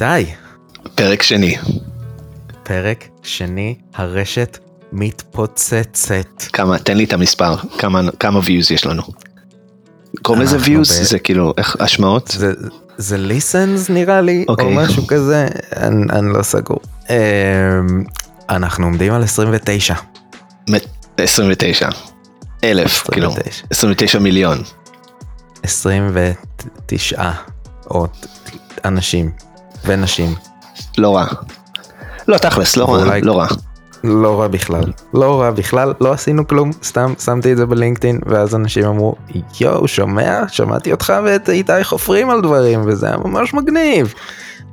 איתי, פרק שני. פרק שני, הרשת מתפוצצת. כמה, תן לי את המספר, כמה, כמה views יש לנו. קוראים לזה views? ב- זה כאילו, איך, השמעות? זה, זה ליסנס נראה לי, או אוקיי. משהו כזה, אני, אני לא סגור. אמ, אנחנו עומדים על 29. מ- 29. אלף, כאילו, 29. 29 מיליון. 29 או אנשים ונשים. לא רע. לא, תכלס, לא רע, לא רע. לא רע בכלל, לא רע בכלל, לא עשינו כלום, סתם שמתי את זה בלינקדאין ואז אנשים אמרו יואו שומע שמעתי אותך ואת איתי חופרים על דברים וזה היה ממש מגניב.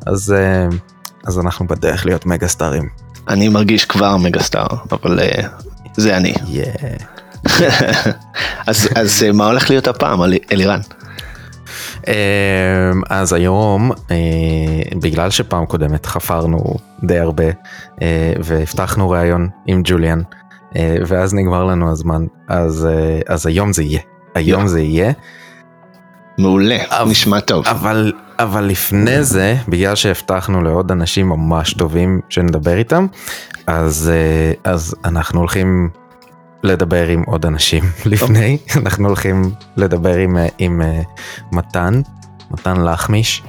אז אה, אז אנחנו בדרך להיות מגה סטארים. אני מרגיש כבר מגה סטאר, אבל אה, זה אני. Yeah. אז אז אה, מה הולך להיות הפעם, אלי- אלירן? אמ, אז היום אה, בגלל שפעם קודמת חפרנו די הרבה אה, והבטחנו ראיון עם ג'וליאן אה, ואז נגמר לנו הזמן אז אז היום זה יהיה. היום זה יהיה. מעולה, אבל- נשמע טוב. אבל אבל לפני זה בגלל שהבטחנו לעוד אנשים ממש טובים שנדבר איתם אז אז אנחנו הולכים לדבר עם עוד אנשים לפני. אנחנו הולכים לדבר עם אה, עם אה, מתן מתן לחמיש.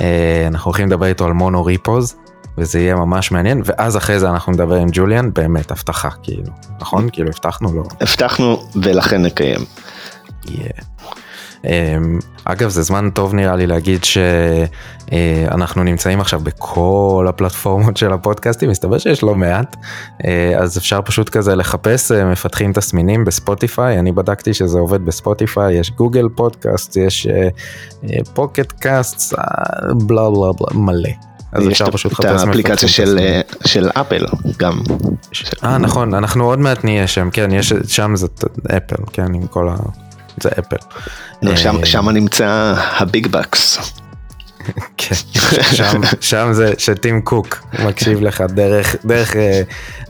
אה, אנחנו הולכים לדבר איתו על מונו ריפוז וזה יהיה ממש מעניין. ואז אחרי זה אנחנו נדבר עם ג'וליאן באמת הבטחה כאילו. נכון? כאילו הבטחנו לו. הבטחנו ולכן נקיים. Yeah. Um, אגב זה זמן טוב נראה לי להגיד שאנחנו נמצאים עכשיו בכל הפלטפורמות של הפודקאסטים מסתבר שיש לא מעט uh, אז אפשר פשוט כזה לחפש אה, מפתחים תסמינים בספוטיפיי אני בדקתי שזה עובד בספוטיפיי יש גוגל פודקאסט יש pocket cast בלה בלה בלה מלא. אז אפשר את- פשוט את לחפש האפליקציה מפתחים של תסמינים. אה, של אפל גם. אה נכון אנחנו עוד מעט נהיה שם כן יש שם זה אפל כן עם כל ה... זה אפל. לא, שם- אה, שם נמצא ה big bucks. כן, שם, שם זה שטים קוק מקשיב לך דרך דרך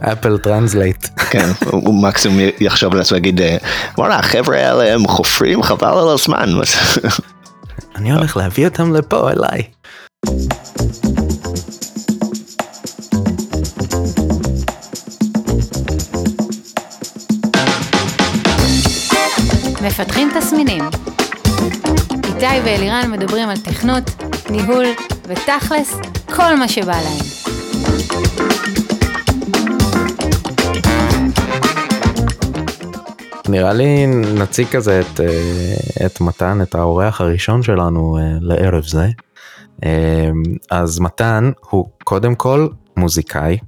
אפל טרנסלייט. כן, הוא מקסימום יחשוב לעצמו יגיד אה, וואלה החבר'ה האלה הם חופרים חבל על הזמן. אני הולך להביא אותם לפה אליי. מפתחים תסמינים. איתי ואלירן מדברים על תכנות, ניהול ותכלס, כל מה שבא להם. נראה לי נציג כזה את, אה, את מתן את האורח הראשון שלנו אה, לערב זה. אה, אז מתן הוא קודם כל מוזיקאי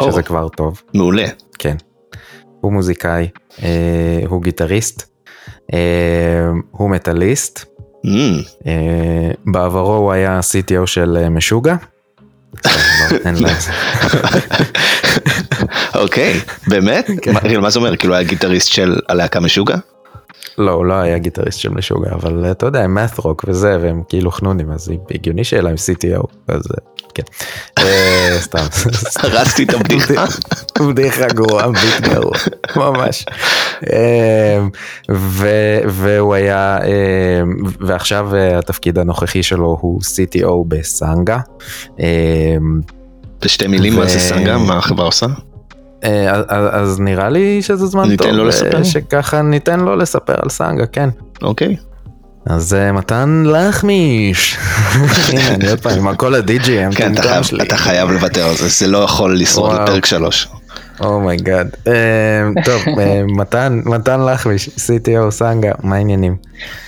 או, שזה כבר טוב. מעולה. כן. הוא מוזיקאי, הוא גיטריסט, הוא מטאליסט, Mm, אה, בעברו הוא היה CTO של אה, משוגע. אוקיי, באמת? כן. מה- זה אומר? כאילו היה גיטריסט של הלהקה משוגע? לא, הוא לא היה גיטריסט של משוגע, אבל אה, אתה יודע, הם rock וזה, והם כאילו חנונים, אז הגיוני שיהיה להם CTO, אז אה, כן. אה, סתם. הרסתי את הבדיחה. בדיחה גרועה, ביט גרוע, ממש. ו- והוא היה, אמ, ועכשיו אה, התפקיד הנוכחי שלו הוא CTO בסנגה. בשתי מילים מה זה סנגה? מה החברה עושה? אה, אז- אז נראה לי שזה זמן ניתן טוב, לו אה, לספר? שככה ניתן לו לספר על סנגה, כן. אוקיי. אז אה, מתן לחמיש. הנה, אני עוד פעם עם הכל הדי.ג'י כן, אתה חייב- אתה חייב לוותר על זה, זה לא יכול לשרוד. לפרק שלוש. Oh my God. או טוב, אה, מתן, מתן לחמיש, CTO סנגה, מה העניינים?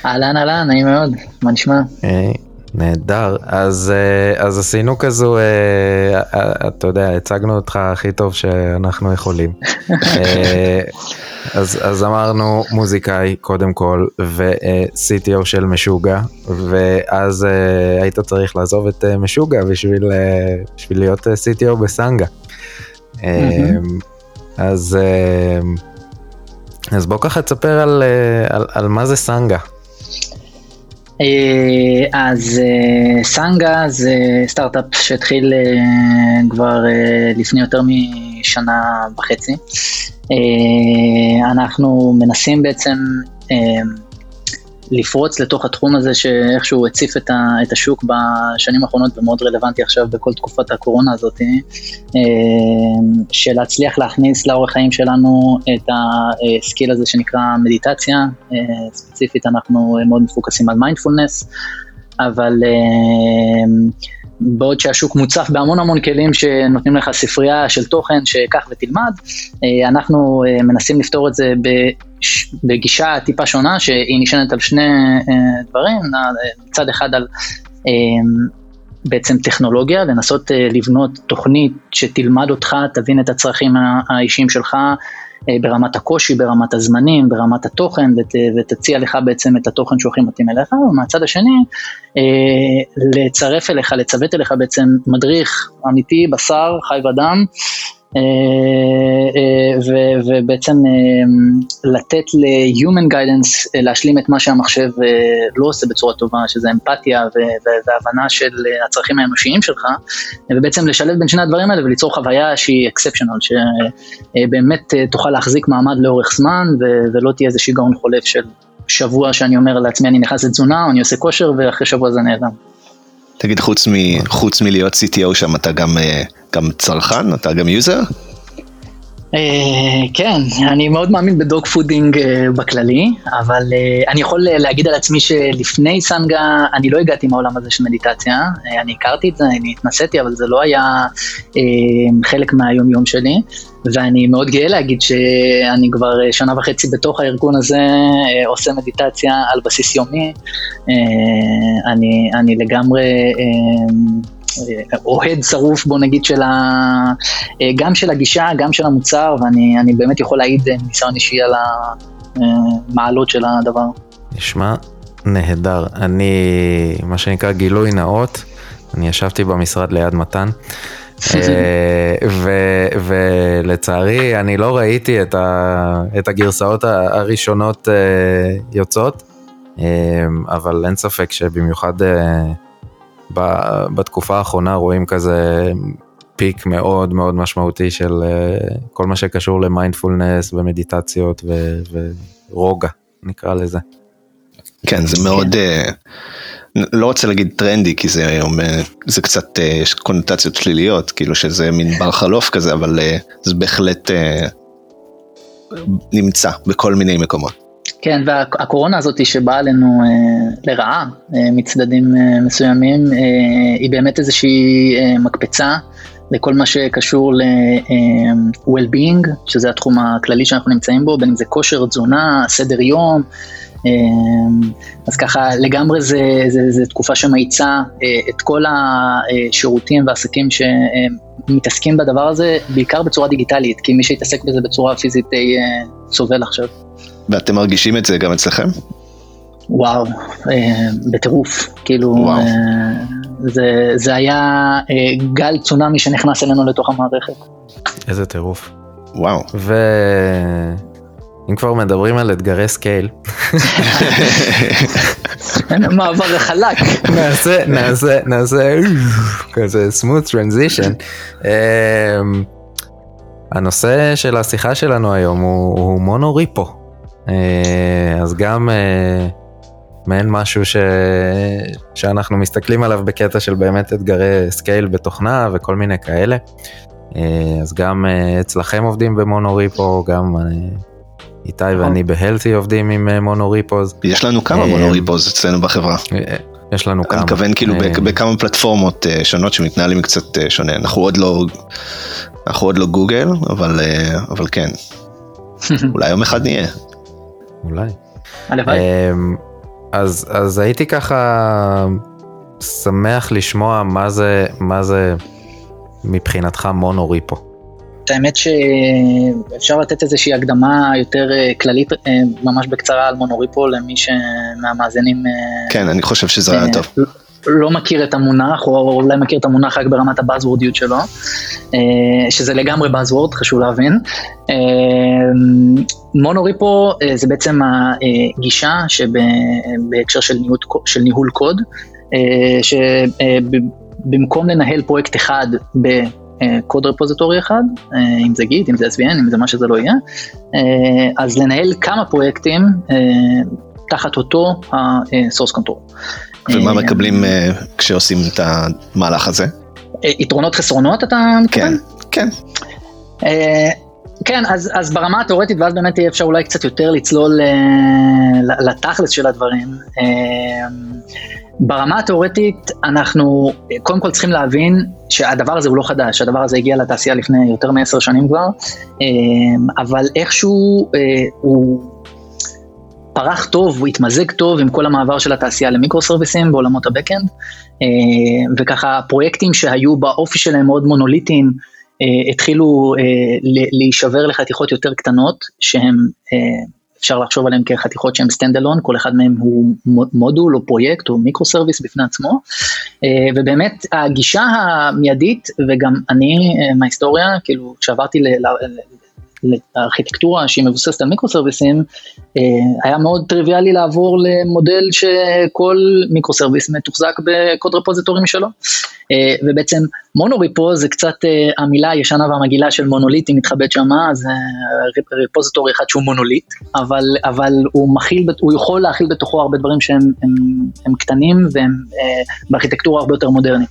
אהלן אהלן, נעים מאוד, מה נשמע? נהדר, אז, אה, אז עשינו כזו, אה, אה, אתה יודע, הצגנו אותך הכי טוב שאנחנו יכולים. אז, אז אמרנו מוזיקאי קודם כל, ו-CTO של משוגע, ואז היית צריך לעזוב את משוגע בשביל, בשביל להיות CTO בסנגה. אז, אז בוא ככה תספר על, על, על מה זה סנגה. אה, אז אה, סנגה זה סטארט-אפ שהתחיל אה, כבר לפני יותר משנה וחצי. אנחנו מנסים בעצם לפרוץ לתוך התחום הזה שאיכשהו הציף את, ה, את השוק בשנים האחרונות ומאוד רלוונטי עכשיו בכל תקופת הקורונה הזאת, אה, של להצליח להכניס לאורך חיים שלנו את ה skill הזה שנקרא מדיטציה, אה, ספציפית אנחנו מאוד מפוקסים על מיינדפולנס, אבל בעוד שהשוק מוצף בהמון המון כלים שנותנים לך ספרייה של תוכן שקח ותלמד, אנחנו מנסים לפתור את זה בגישה טיפה שונה, שהיא נשענת על שני אה, דברים, מצד אחד על אה, בעצם טכנולוגיה, לנסות אה, לבנות תוכנית שתלמד אותך, תבין את הצרכים האישיים שלך, ברמת הקושי, ברמת הזמנים, ברמת התוכן, ות, ותציע לך בעצם את התוכן שהוא הכי מתאים אליך, ומהצד השני, לצרף אליך, לצוות אליך בעצם מדריך אמיתי, בשר, חי ודם, אה, אה, ובעצם אה, לתת ל-Human Guidance להשלים את מה שהמחשב לא עושה בצורה טובה, שזה אמפתיה והבנה של הצרכים האנושיים שלך, ובעצם לשלב בין שני הדברים האלה וליצור חוויה שהיא exceptional, שבאמת תוכל להחזיק מעמד לאורך זמן ולא תהיה איזה שיגעון חולף של שבוע שאני אומר לעצמי אני נכנס לתזונה, אני עושה כושר ואחרי שבוע זה נעלם. תגיד, חוץ, מלהיות CTO שם, אתה אה, גם צרכן? אתה גם user? אה, כן, אני מאוד מאמין ב dogfooding אה, בכללי, אבל אה, אני יכול להגיד על עצמי שלפני סנגה אני לא הגעתי מהעולם הזה של מדיטציה, אני הכרתי את זה, אני התנסיתי, אבל זה לא היה חלק מהיום יום שלי, ואני מאוד גאה להגיד שאני כבר שנה וחצי בתוך הארגון הזה עושה מדיטציה על בסיס יומי, אני, אני לגמרי... אה, אוהד שרוף בוא נגיד של ה... אה, גם של הגישה, גם של המוצר, ואני באמת יכול להעיד אה, ניסיון אישי על המעלות של הדבר. נשמע נהדר. אני, מה שנקרא גילוי נאות, אני ישבתי במשרד ליד מתן. אה, ולצערי אני לא ראיתי את, ה, את הגרסאות הראשונות יוצאות, אבל אין ספק שבמיוחד בתקופה האחרונה רואים כזה פיק מאוד מאוד משמעותי של אה, כל מה שקשור למיינדפולנס ומדיטציות ורוגע נקרא לזה. כן זה מאוד uh, לא רוצה להגיד טרנדי כי זה אומר זה קצת יש קונוטציות שליליות כאילו שזה מין בר חלוף כזה אבל זה בהחלט נמצא בכל מיני מקומות. כן, והקורונה הזאת שבאה עלינו אה, לרעה אה, מצדדים אה, מסוימים, אה, היא באמת איזושהי אה, מקפצה לכל מה שקשור ל-well-being, אה, שזה התחום הכללי שאנחנו נמצאים בו, בין אם זה כושר, תזונה, סדר יום. אה, אז ככה לגמרי זה, זה, זה תקופה שמאיצה אה, את כל השירותים והעסקים שמתעסקים בדבר הזה, בעיקר בצורה דיגיטלית, כי מי שהתעסק בזה בצורה פיזית די סובל עכשיו. ואתם מרגישים את זה גם אצלכם? וואו, אה, בטירוף, כאילו, אה, זה, זה היה אה, גל צונאמי שנכנס אלינו לתוך המערכת. איזה טירוף. וואו. ואם כבר מדברים על אתגרי סקייל. מעבר חלק. נעשה, נעשה, נעשה כזה smooth transition. הנושא של השיחה שלנו היום הוא, הוא mono repo. אה, אז גם אה, מעין משהו ש... שאנחנו מסתכלים עליו בקטע של באמת אתגרי סקייל בתוכנה וכל מיני כאלה. אה, אז גם אצלכם עובדים ב monorepo, גם איתי ואני נכון. בהלטי עובדים עם monorepos. יש לנו כמה monorepos אצלנו בחברה. יש לנו כמה. אני מתכוון כאילו בכמה פלטפורמות שונות שמתנהלים קצת שונה. אנחנו עוד לא, אנחנו עוד לא גוגל, אבל, אבל כן. אולי יום אחד נהיה. אולי. הלוואי. אמ, אז, אז הייתי ככה שמח לשמוע מה זה, מה זה מבחינתך מונו ריפו. האמת שאפשר לתת איזושהי הקדמה יותר אה, כללית, אה, ממש בקצרה על מונוריפו למי שמהמאזינים. אה, כן, אני חושב שזה רעיון טוב. לא מכיר את המונח, או אולי מכיר את המונח רק ברמת הבאזוורדיות שלו, שזה לגמרי באזוורד, חשוב להבין. מונוריפו זה בעצם הגישה שבהקשר של ניהול, של ניהול קוד, שבמקום לנהל פרויקט אחד ב... קוד רפוזיטורי אחד, אם זה גיט, אם זה SVN, אם זה מה שזה לא יהיה, אז לנהל כמה פרויקטים תחת אותו ה-source control. ומה מקבלים כשעושים את המהלך הזה? יתרונות חסרונות אתה מתכוון? כן, כן. כן, אז, אז ברמה התאורטית, ואז באמת יהיה אפשר אולי קצת יותר לצלול לתכלס של הדברים. ברמה התאורטית, אנחנו קודם כל צריכים להבין שהדבר הזה הוא לא חדש, הדבר הזה הגיע לתעשייה לפני יותר מעשר שנים כבר, אבל איכשהו הוא פרח טוב, הוא התמזג טוב עם כל המעבר של התעשייה ל micro serviceים בעולמות ה backend, וככה פרויקטים שהיו באופי שלהם מאוד מונוליטיים, אה, התחילו אה, להישבר לחתיכות יותר קטנות, אה, אפשר לחשוב עליהן כחתיכות שהן stand alone, כל אחד מהם הוא מודול או פרויקט או micro service בפני עצמו, ובאמת הגישה המיידית, וגם אני מההיסטוריה, כאילו כשעברתי לארכיטקטורה שהיא מבוססת על micro serviceים, היה מאוד טריוויאלי לעבור למודל שכל micro service מתוחזק בקוד repository משלו. ובעצם monorepo זה קצת uh, המילה הישנה והמגעילה של מונוליט, אם מתחבאת שמה, זה repository אחד שהוא מונוליט, אבל, אבל הוא, מכיל, הוא יכול להכיל בתוכו הרבה דברים שהם הם, הם קטנים והם uh, בארכיטקטורה הרבה יותר מודרנית.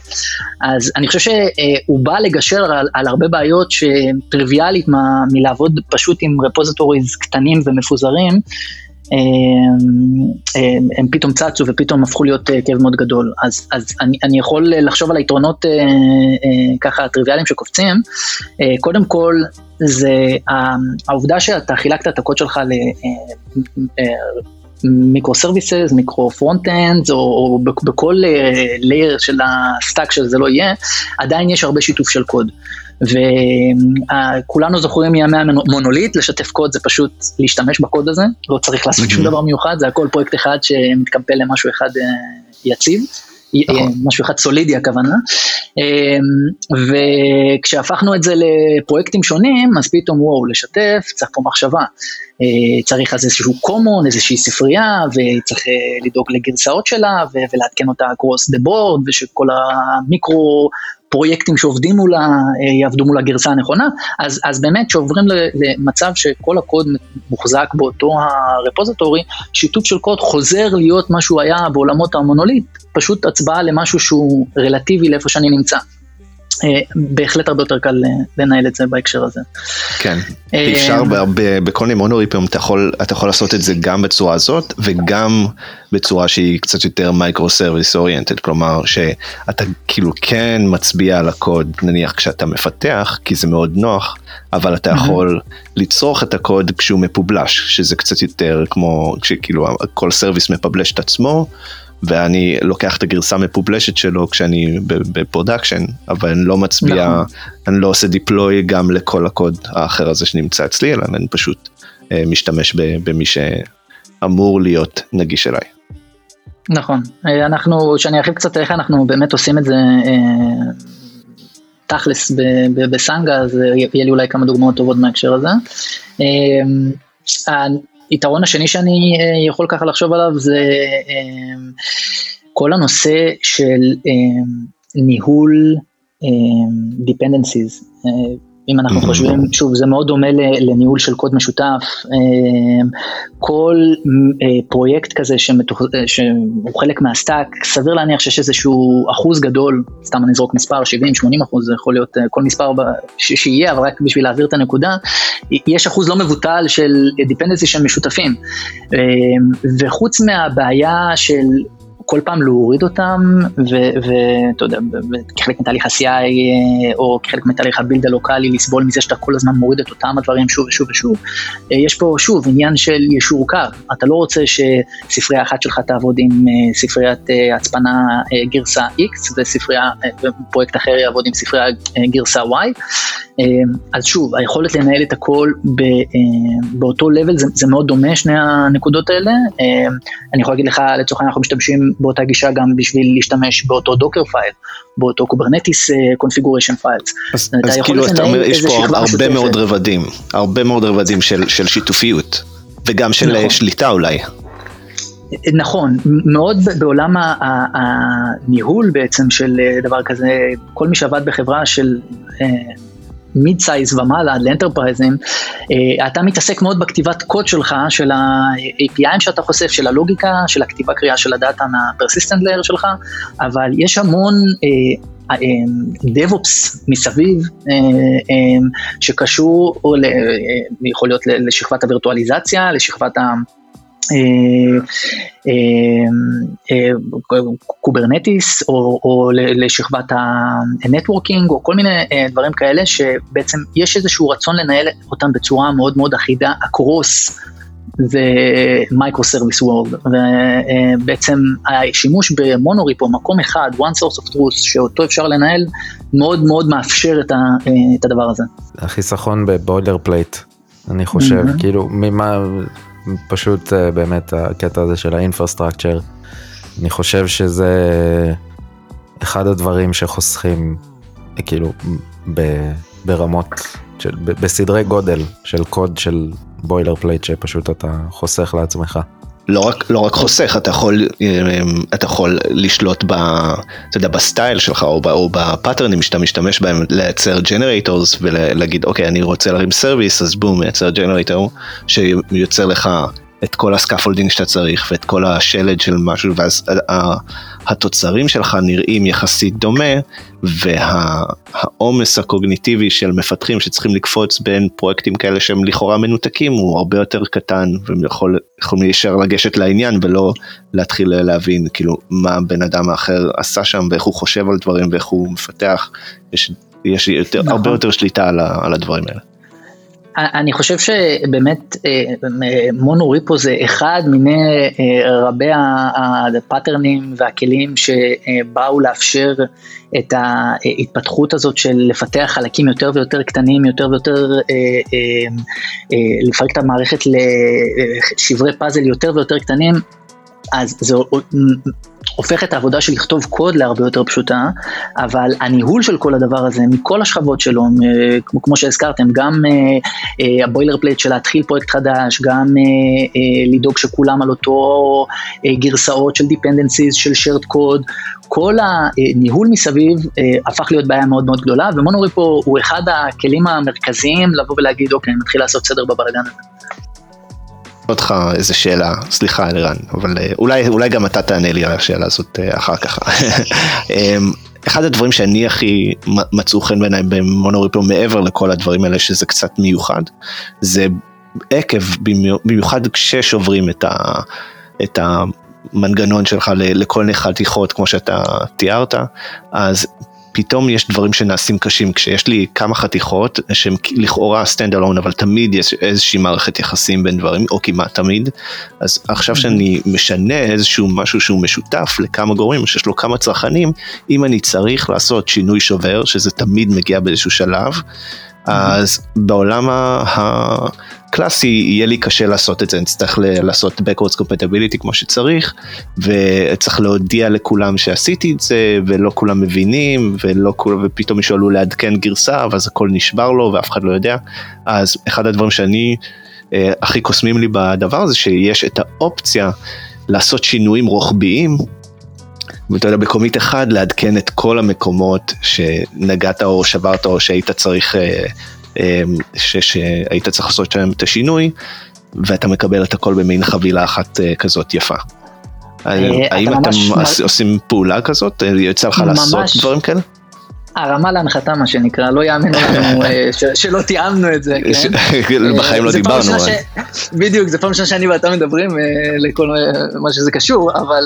אז אני חושב שהוא uh, בא לגשר על, על הרבה בעיות שטריוויאלית מלעבוד פשוט עם repositories קטנים ומפוזרים, הם, הם פתאום צצו ופתאום הפכו להיות אה, כאב מאוד גדול. אז, אז אני, אני יכול לחשוב על היתרונות אה, אה, ככה טריוויאליים שקופצים. קודם כל, זה העובדה שאתה חילקת את הקוד שלך ל... micro services, micro front-end, או, או בכל layer של ה stack שזה לא יהיה, עדיין יש הרבה שיתוף של קוד. וכולנו זוכרים מימי המונוליט, לשתף קוד זה פשוט להשתמש בקוד הזה, לא צריך לעשות שום דבר מיוחד, זה הכל פרויקט אחד שמתקמפל למשהו אחד אה, יציב. נכון. משהו אחד סולידי הכוונה, אמ, וכשהפכנו את זה לפרויקטים שונים, אז פתאום וואו, לשתף, צריך פה מחשבה, אה, צריך אז איזשהו common, איזושהי ספרייה, וצריך אה, לדאוג לגרסאות שלה, ולעדכן אותה across the board, ושכל המיקרו פרויקטים שעובדים מולה, אה, יעבדו מול הגרסה הנכונה, אז, אז באמת שעוברים למצב שכל הקוד מוחזק באותו ה repository, שיתוף של קוד חוזר להיות מה שהוא היה בעולמות המונוליט, פשוט הצבעה למשהו שהוא רלטיבי לאיפה שאני נמצא. אה, בהחלט הרבה יותר קל אה, לנהל את זה בהקשר הזה. כן, אה, אפשר בכל מיני monorepoים אתה יכול, אתה יכול לעשות את זה גם בצורה הזאת וגם בצורה שהיא קצת יותר micro service oriented, כלומר שאתה כאילו כן מצביע על הקוד נניח כשאתה מפתח כי זה מאוד נוח, אבל אתה יכול לצרוך את הקוד כשהוא מפובלש, שזה קצת יותר כמו כשכאילו כל service מפבלש את עצמו. ואני לוקח את הגרסה המפובלשת שלו כשאני ב production, אבל אני לא מצביע, נכון. אני לא עושה deploy גם לכל הקוד האחר הזה שנמצא אצלי, אלא אני פשוט אה, משתמש במי שאמור להיות נגיש אליי. נכון, אה, אנחנו, שאני ארחיב קצת איך אנחנו באמת עושים את זה אה, תכלס בסנגה, אז יהיה לי אולי כמה דוגמאות טובות מההקשר הזה. היתרון השני שאני אה, יכול ככה לחשוב עליו זה אה, כל הנושא של אה, ניהול dependencies. אם אנחנו mm-hmm. חושבים, שוב, זה מאוד דומה לניהול של קוד משותף. כל פרויקט כזה שמתוח, שהוא חלק מה stack, סביר להניח שיש איזשהו אחוז גדול, סתם אני אזרוק מספר, 70, 80 אחוז, זה יכול להיות כל מספר שיהיה, אבל רק בשביל להעביר את הנקודה, יש אחוז לא מבוטל של dependency שהם משותפים. וחוץ מהבעיה של כל פעם להוריד אותם, ואתה יודע, כחלק מתהליך ה-CI אה, או כחלק מתהליך הבילד הלוקאלי, לסבול מזה שאתה כל הזמן מוריד את אותם הדברים שוב ושוב ושוב. אה, יש פה שוב עניין של ישור קו, אתה לא רוצה שספרייה אחת שלך תעבוד עם אה, ספריית הצפנה גרסה X ופרויקט אחר יעבוד עם ספרייה גרסה Y. אז שוב, היכולת לנהל את הכל באותו level זה, זה מאוד דומה, שני הנקודות האלה. אני יכול להגיד לך, לצורך העניין אנחנו משתמשים באותה גישה גם בשביל להשתמש באותו Docker file, באותו Kubernetes configuration files. אז, אז כאילו אתה אומר, יש פה הרבה משותפת. מאוד רבדים, הרבה מאוד רבדים של, של שיתופיות, וגם של נכון. שליטה אולי. נכון, מאוד בעולם הניהול בעצם של אה, דבר כזה, כל מי שעבד בחברה של אה, mid size ומעלה, ל enterpriseים, אתה מתעסק מאוד בכתיבת קוד שלך, של ה-APIים שאתה חושף, של הלוגיקה, של הכתיבה קריאה של הדאטה מה-persistent layer שלך, אבל יש המון DevOps מסביב, שקשור, יכול להיות לשכבת הווירטואליזציה, לשכבת. Kubernetes או, או לשכבת ה networking או כל מיני דברים כאלה שבעצם יש איזשהו רצון לנהל אותם בצורה מאוד מאוד אחידה, across the micro service world ובעצם השימוש ב monorepo, מקום אחד, one source of truth שאותו אפשר לנהל מאוד מאוד מאפשר את הדבר הזה. החיסכון ב boilerplate אני חושב mm-hmm. כאילו ממה פשוט אה, באמת הקטע הזה של ה infrastructure. אני חושב שזה אחד הדברים שחוסכים כאילו ב, ברמות, של, ב, בסדרי גודל של קוד של boilerplate שפשוט אתה חוסך לעצמך. לא רק, לא רק חוסך, אתה יכול, אה, אתה יכול לשלוט ב, אתה יודע, ב style שלך או, או בפאטרנים שאתה משתמש בהם, לייצר generators ולהגיד אוקיי אני רוצה להרים service אז בום מייצר ג'נרייטור שיוצר לך את כל ה scaffolding שאתה צריך ואת כל השלד של משהו ואז התוצרים שלך נראים יחסית דומה והעומס הקוגניטיבי של מפתחים שצריכים לקפוץ בין פרויקטים כאלה שהם לכאורה מנותקים הוא הרבה יותר קטן והם יכול, יכולים להישאר לגשת לעניין ולא להתחיל להבין כאילו מה בן אדם האחר עשה שם ואיך הוא חושב על דברים ואיך הוא מפתח, יש, יש יותר, נכון. הרבה יותר שליטה על, על הדברים האלה. אני חושב שבאמת אה, מונו ריפו זה אחד מיני אה, רבי הפאטרנים והכלים שבאו לאפשר את ההתפתחות הזאת של לפתח חלקים יותר ויותר קטנים, יותר ויותר, אה, לפרק את המערכת לשברי פאזל יותר ויותר קטנים, אז זה הופך את העבודה של לכתוב קוד להרבה יותר פשוטה, אבל הניהול של כל הדבר הזה, מכל השכבות שלו, כמו, שהזכרתם, גם uh, uh, ה boilerplate של להתחיל פרויקט חדש, גם uh, לדאוג שכולם על אותו גרסאות של dependencies, של shared code, כל הניהול מסביב הפך להיות בעיה מאוד מאוד גדולה, ו monorepo הוא אחד הכלים המרכזיים לבוא ולהגיד, אוקיי, אני מתחיל לעשות סדר בבלאגן הזה. אותך איזה שאלה, סליחה אלירן, אבל אה, אולי, אולי גם אתה תענה לי על השאלה הזאת אה, אחר כך. אמ, אחד הדברים שאני הכי מצאו חן בעיניי במונוריפו מעבר לכל הדברים האלה שזה קצת מיוחד, זה עקב במיוחד כששוברים את, ה, את המנגנון שלך לכל מיני חתיכות כמו שאתה תיארת, אז פתאום יש דברים שנעשים קשים. כשיש לי כמה חתיכות שהם לכאורה stand alone אבל תמיד יש איזושהי מערכת יחסים בין דברים או כמעט תמיד אז עכשיו שאני משנה איזשהו משהו שהוא משותף לכמה גורמים שיש לו כמה צרכנים אם אני צריך לעשות שינוי שובר שזה תמיד מגיע באיזשהו שלב אז בעולם הקלאסי יהיה לי קשה לעשות את זה, אני צריך לעשות backwards compatibility כמו שצריך, וצריך להודיע לכולם שעשיתי את זה, ולא כולם מבינים, ולא כולם, ופתאום עלול לעדכן גרסה, ואז הכל נשבר לו ואף אחד לא יודע. אז אחד הדברים שאני, אה, הכי קוסמים לי בדבר הזה, שיש את האופציה לעשות שינויים רוחביים ואתה יודע, בקומיט אחד לעדכן את כל המקומות שנגעת או שברת או שהיית צריך, אה, אה, ש, שהיית צריך לעשות שם את השינוי, ואתה מקבל את הכל במין חבילה אחת אה, כזאת יפה. האם אתם עושים פעולה כזאת? יצא לך לעשות דברים כאלה? הרמה להנחתה מה שנקרא, לא יאמינו לנו שלא תיאמנו את זה, כן? בחיים לא דיברנו. בדיוק, זה פעם ראשונה שאני ואתה מדברים לכל מה שזה קשור, אבל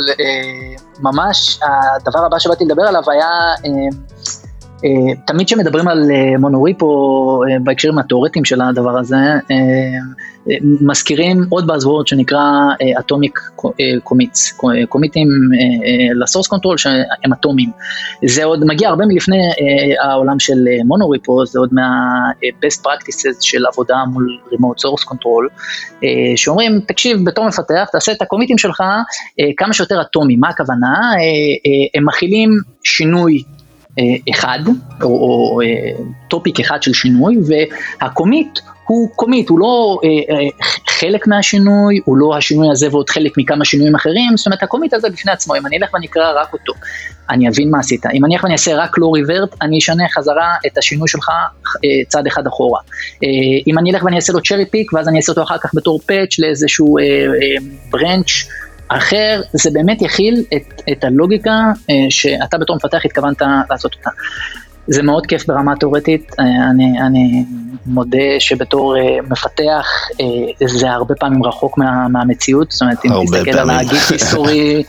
ממש הדבר הבא שבאתי לדבר עליו היה, אה, אה, תמיד כשמדברים על אה, מונוריפו בהקשרים התיאורטיים של הדבר הזה, מזכירים עוד באזוורד שנקרא אטומיק commits, קומיטים ל source control שהם אטומיים. זה עוד מגיע הרבה מלפני העולם של monorepo, זה עוד מה-best practices של עבודה מול remote source control, שאומרים, תקשיב, בתור מפתח, תעשה את הקומיטים שלך כמה שיותר אטומיים, מה הכוונה? הם מכילים שינוי אחד, או, או topic אחד של שינוי, וה commit הוא commit, הוא לא אה, אה, חלק מהשינוי, הוא לא השינוי הזה ועוד חלק מכמה שינויים אחרים, זאת אומרת ה commit הזה בפני עצמו, אם אני אלך ואני אקרא רק אותו, אני אבין מה עשית, אם אני אלך ואני אעשה רק לא ריברט, אני אשנה חזרה את השינוי שלך אה, צעד אחד אחורה. אה, אם אני אלך ואני אעשה לו צ'רי פיק, ואז אני אעשה אותו אחר כך בתור פאץ' לאיזשהו אה, אה, ברנץ' אחר, זה באמת יכיל את, את הלוגיקה אה, שאתה בתור מפתח התכוונת לעשות אותה. זה מאוד כיף ברמה התאורטית, אה, אני, אני מודה שבתור אה, מפתח זה הרבה פעמים רחוק מה, מהמציאות, זאת אומרת אם תסתכל על הגיט היסטורי,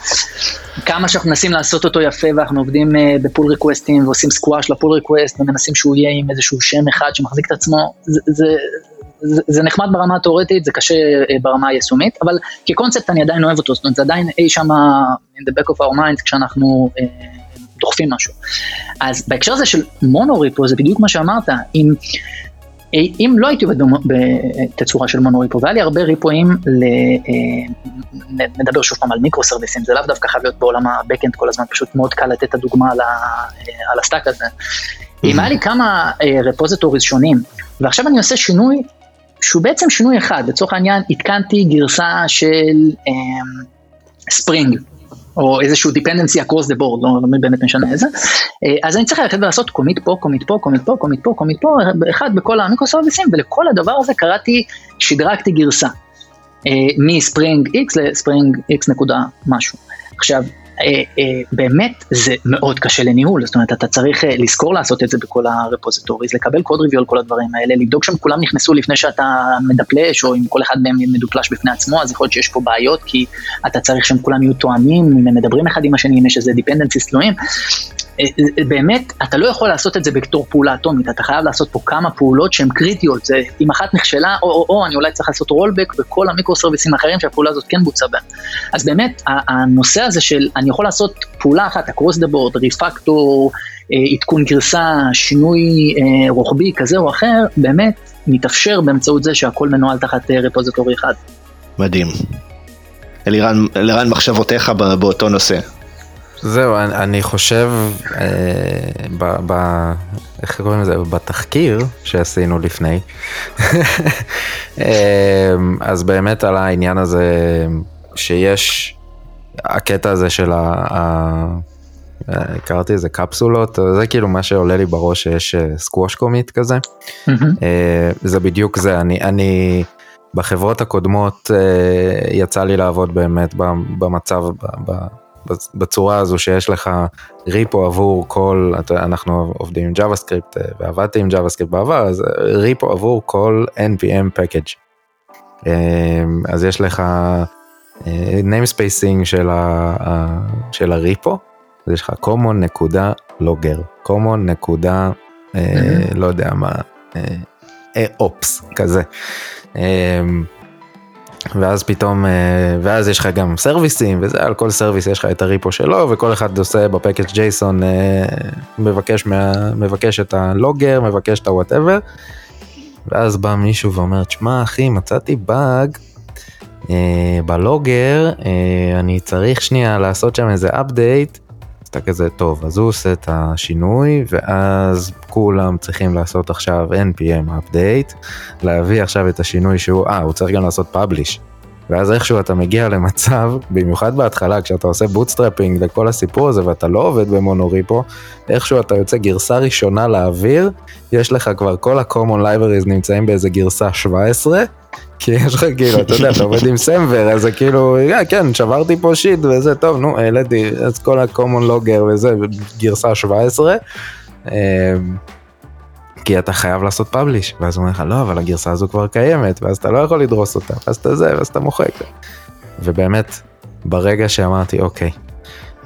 כמה שאנחנו מנסים לעשות אותו יפה ואנחנו עובדים בפול ריקווסטים ועושים squash ל pull request ומנסים שהוא יהיה עם איזשהו שם אחד שמחזיק את עצמו, זה, זה, זה, זה נחמד ברמה התאורטית, זה קשה ברמה היישומית, אבל כקונספט אני עדיין אוהב אותו, זאת אומרת זה עדיין אי שם in the back of our minds כשאנחנו דוחפים משהו. אז בהקשר הזה של monorepo זה בדיוק מה שאמרת, אם, אם לא הייתי עובד בתצורה של monorepo והיה לי הרבה ריפואים, ל, אה, נדבר שוב פעם על מיקרו סרוויסים, זה לאו דווקא חייב להיות בעולם ה backend כל הזמן, פשוט מאוד קל לתת את הדוגמה על, על ה stack הזה. אם היה לי כמה repositories אה, שונים, ועכשיו אני עושה שינוי שהוא בעצם שינוי אחד, לצורך העניין עדכנתי גרסה של Spring, אה, או איזשהו dependency across the board, לא, לא באמת משנה איזה, אה, אז אני צריך ללכת ולעשות commit פה, commit פה, commit פה, commit פה, commit פה, אחד בכל המיקרוסרוויסים, ולכל הדבר הזה קראתי, שדרגתי גרסה, אה, מ Spring x ל Spring x נקודה משהו. עכשיו, באמת זה מאוד קשה לניהול, זאת אומרת אתה צריך אה, לזכור לעשות את זה בכל ה repositories, לקבל code review על כל הדברים האלה, לבדוק שהם כולם נכנסו לפני שאתה מדפלש, או אם כל אחד מהם מדופלש בפני עצמו, אז יכול להיות שיש פה בעיות, כי אתה צריך שהם כולם יהיו תואמים, אם הם מדברים אחד עם השני, אם יש איזה dependencies תלויים. באמת, אתה לא יכול לעשות את זה בתור פעולה אטומית, אתה חייב לעשות פה כמה פעולות שהן קריטיות, זה אם אחת נכשלה, או או או, אני אולי צריך לעשות rollback בכל המיקרו סרוויסים האחרים שהפעולה הזאת כן בוצעה בהם. אז באמת, הנושא הזה של, אני יכול לעשות פעולה אחת, across the board, ריפקטור, אה, עדכון גרסה, שינוי אה, רוחבי כזה או אחר, באמת מתאפשר באמצעות זה שהכל מנוהל תחת רפוזיטורי אה, אחד. מדהים. אלירן, אלירן מחשבותיך באותו נושא. זהו, אני, אני חושב, אה, ב, ב, איך קוראים לזה? בתחקיר שעשינו לפני, אה, אז באמת על העניין הזה שיש הקטע הזה של ה... ה הכרתי איזה קפסולות, זה כאילו מה שעולה לי בראש שיש סקווש אה, commit כזה. Mm-hmm. זה בדיוק זה, אני, אני בחברות הקודמות אה, יצא לי לעבוד באמת במצב, בצורה הזו שיש לך repo עבור כל, אנחנו עובדים עם JavaScript ועבדתי עם סקריפט בעבר, אז repo עבור כל npm package. אז יש לך namespacing של, ה, של ה repo, אז יש לך common נקודה logger, common נקודה. לא יודע מה, ops כזה. ואז פתאום, ואז יש לך גם סרוויסים וזה, על כל service יש לך את ה repo שלו וכל אחד עושה ב package JSON מבקש, מה, מבקש את ה logger, מבקש את ה whatever. ואז בא מישהו ואומר, תשמע אחי מצאתי באג אה, ב logger אה, אני צריך שנייה לעשות שם איזה update. אתה כזה טוב אז הוא עושה את השינוי ואז כולם צריכים לעשות עכשיו npm update להביא עכשיו את השינוי שהוא אה הוא צריך גם לעשות publish. ואז איכשהו אתה מגיע למצב, במיוחד בהתחלה, כשאתה עושה bootstrapping לכל הסיפור הזה ואתה לא עובד ב monorepo, איכשהו אתה יוצא גרסה ראשונה לאוויר, יש לך כבר כל ה-common libraries נמצאים באיזה גרסה 17, כי יש לך כאילו, אתה יודע, אתה עובד עם סמבר, אז זה כאילו, yeah, כן, שברתי פה שיט וזה, טוב, נו, העליתי את כל ה-common logger וזה, גרסה 17. כי אתה חייב לעשות פאבליש, ואז הוא אומר לך, לא, אבל הגרסה הזו כבר קיימת, ואז אתה לא יכול לדרוס אותה, ואז אתה זה, ואז אתה מוחק. ובאמת, ברגע שאמרתי, אוקיי,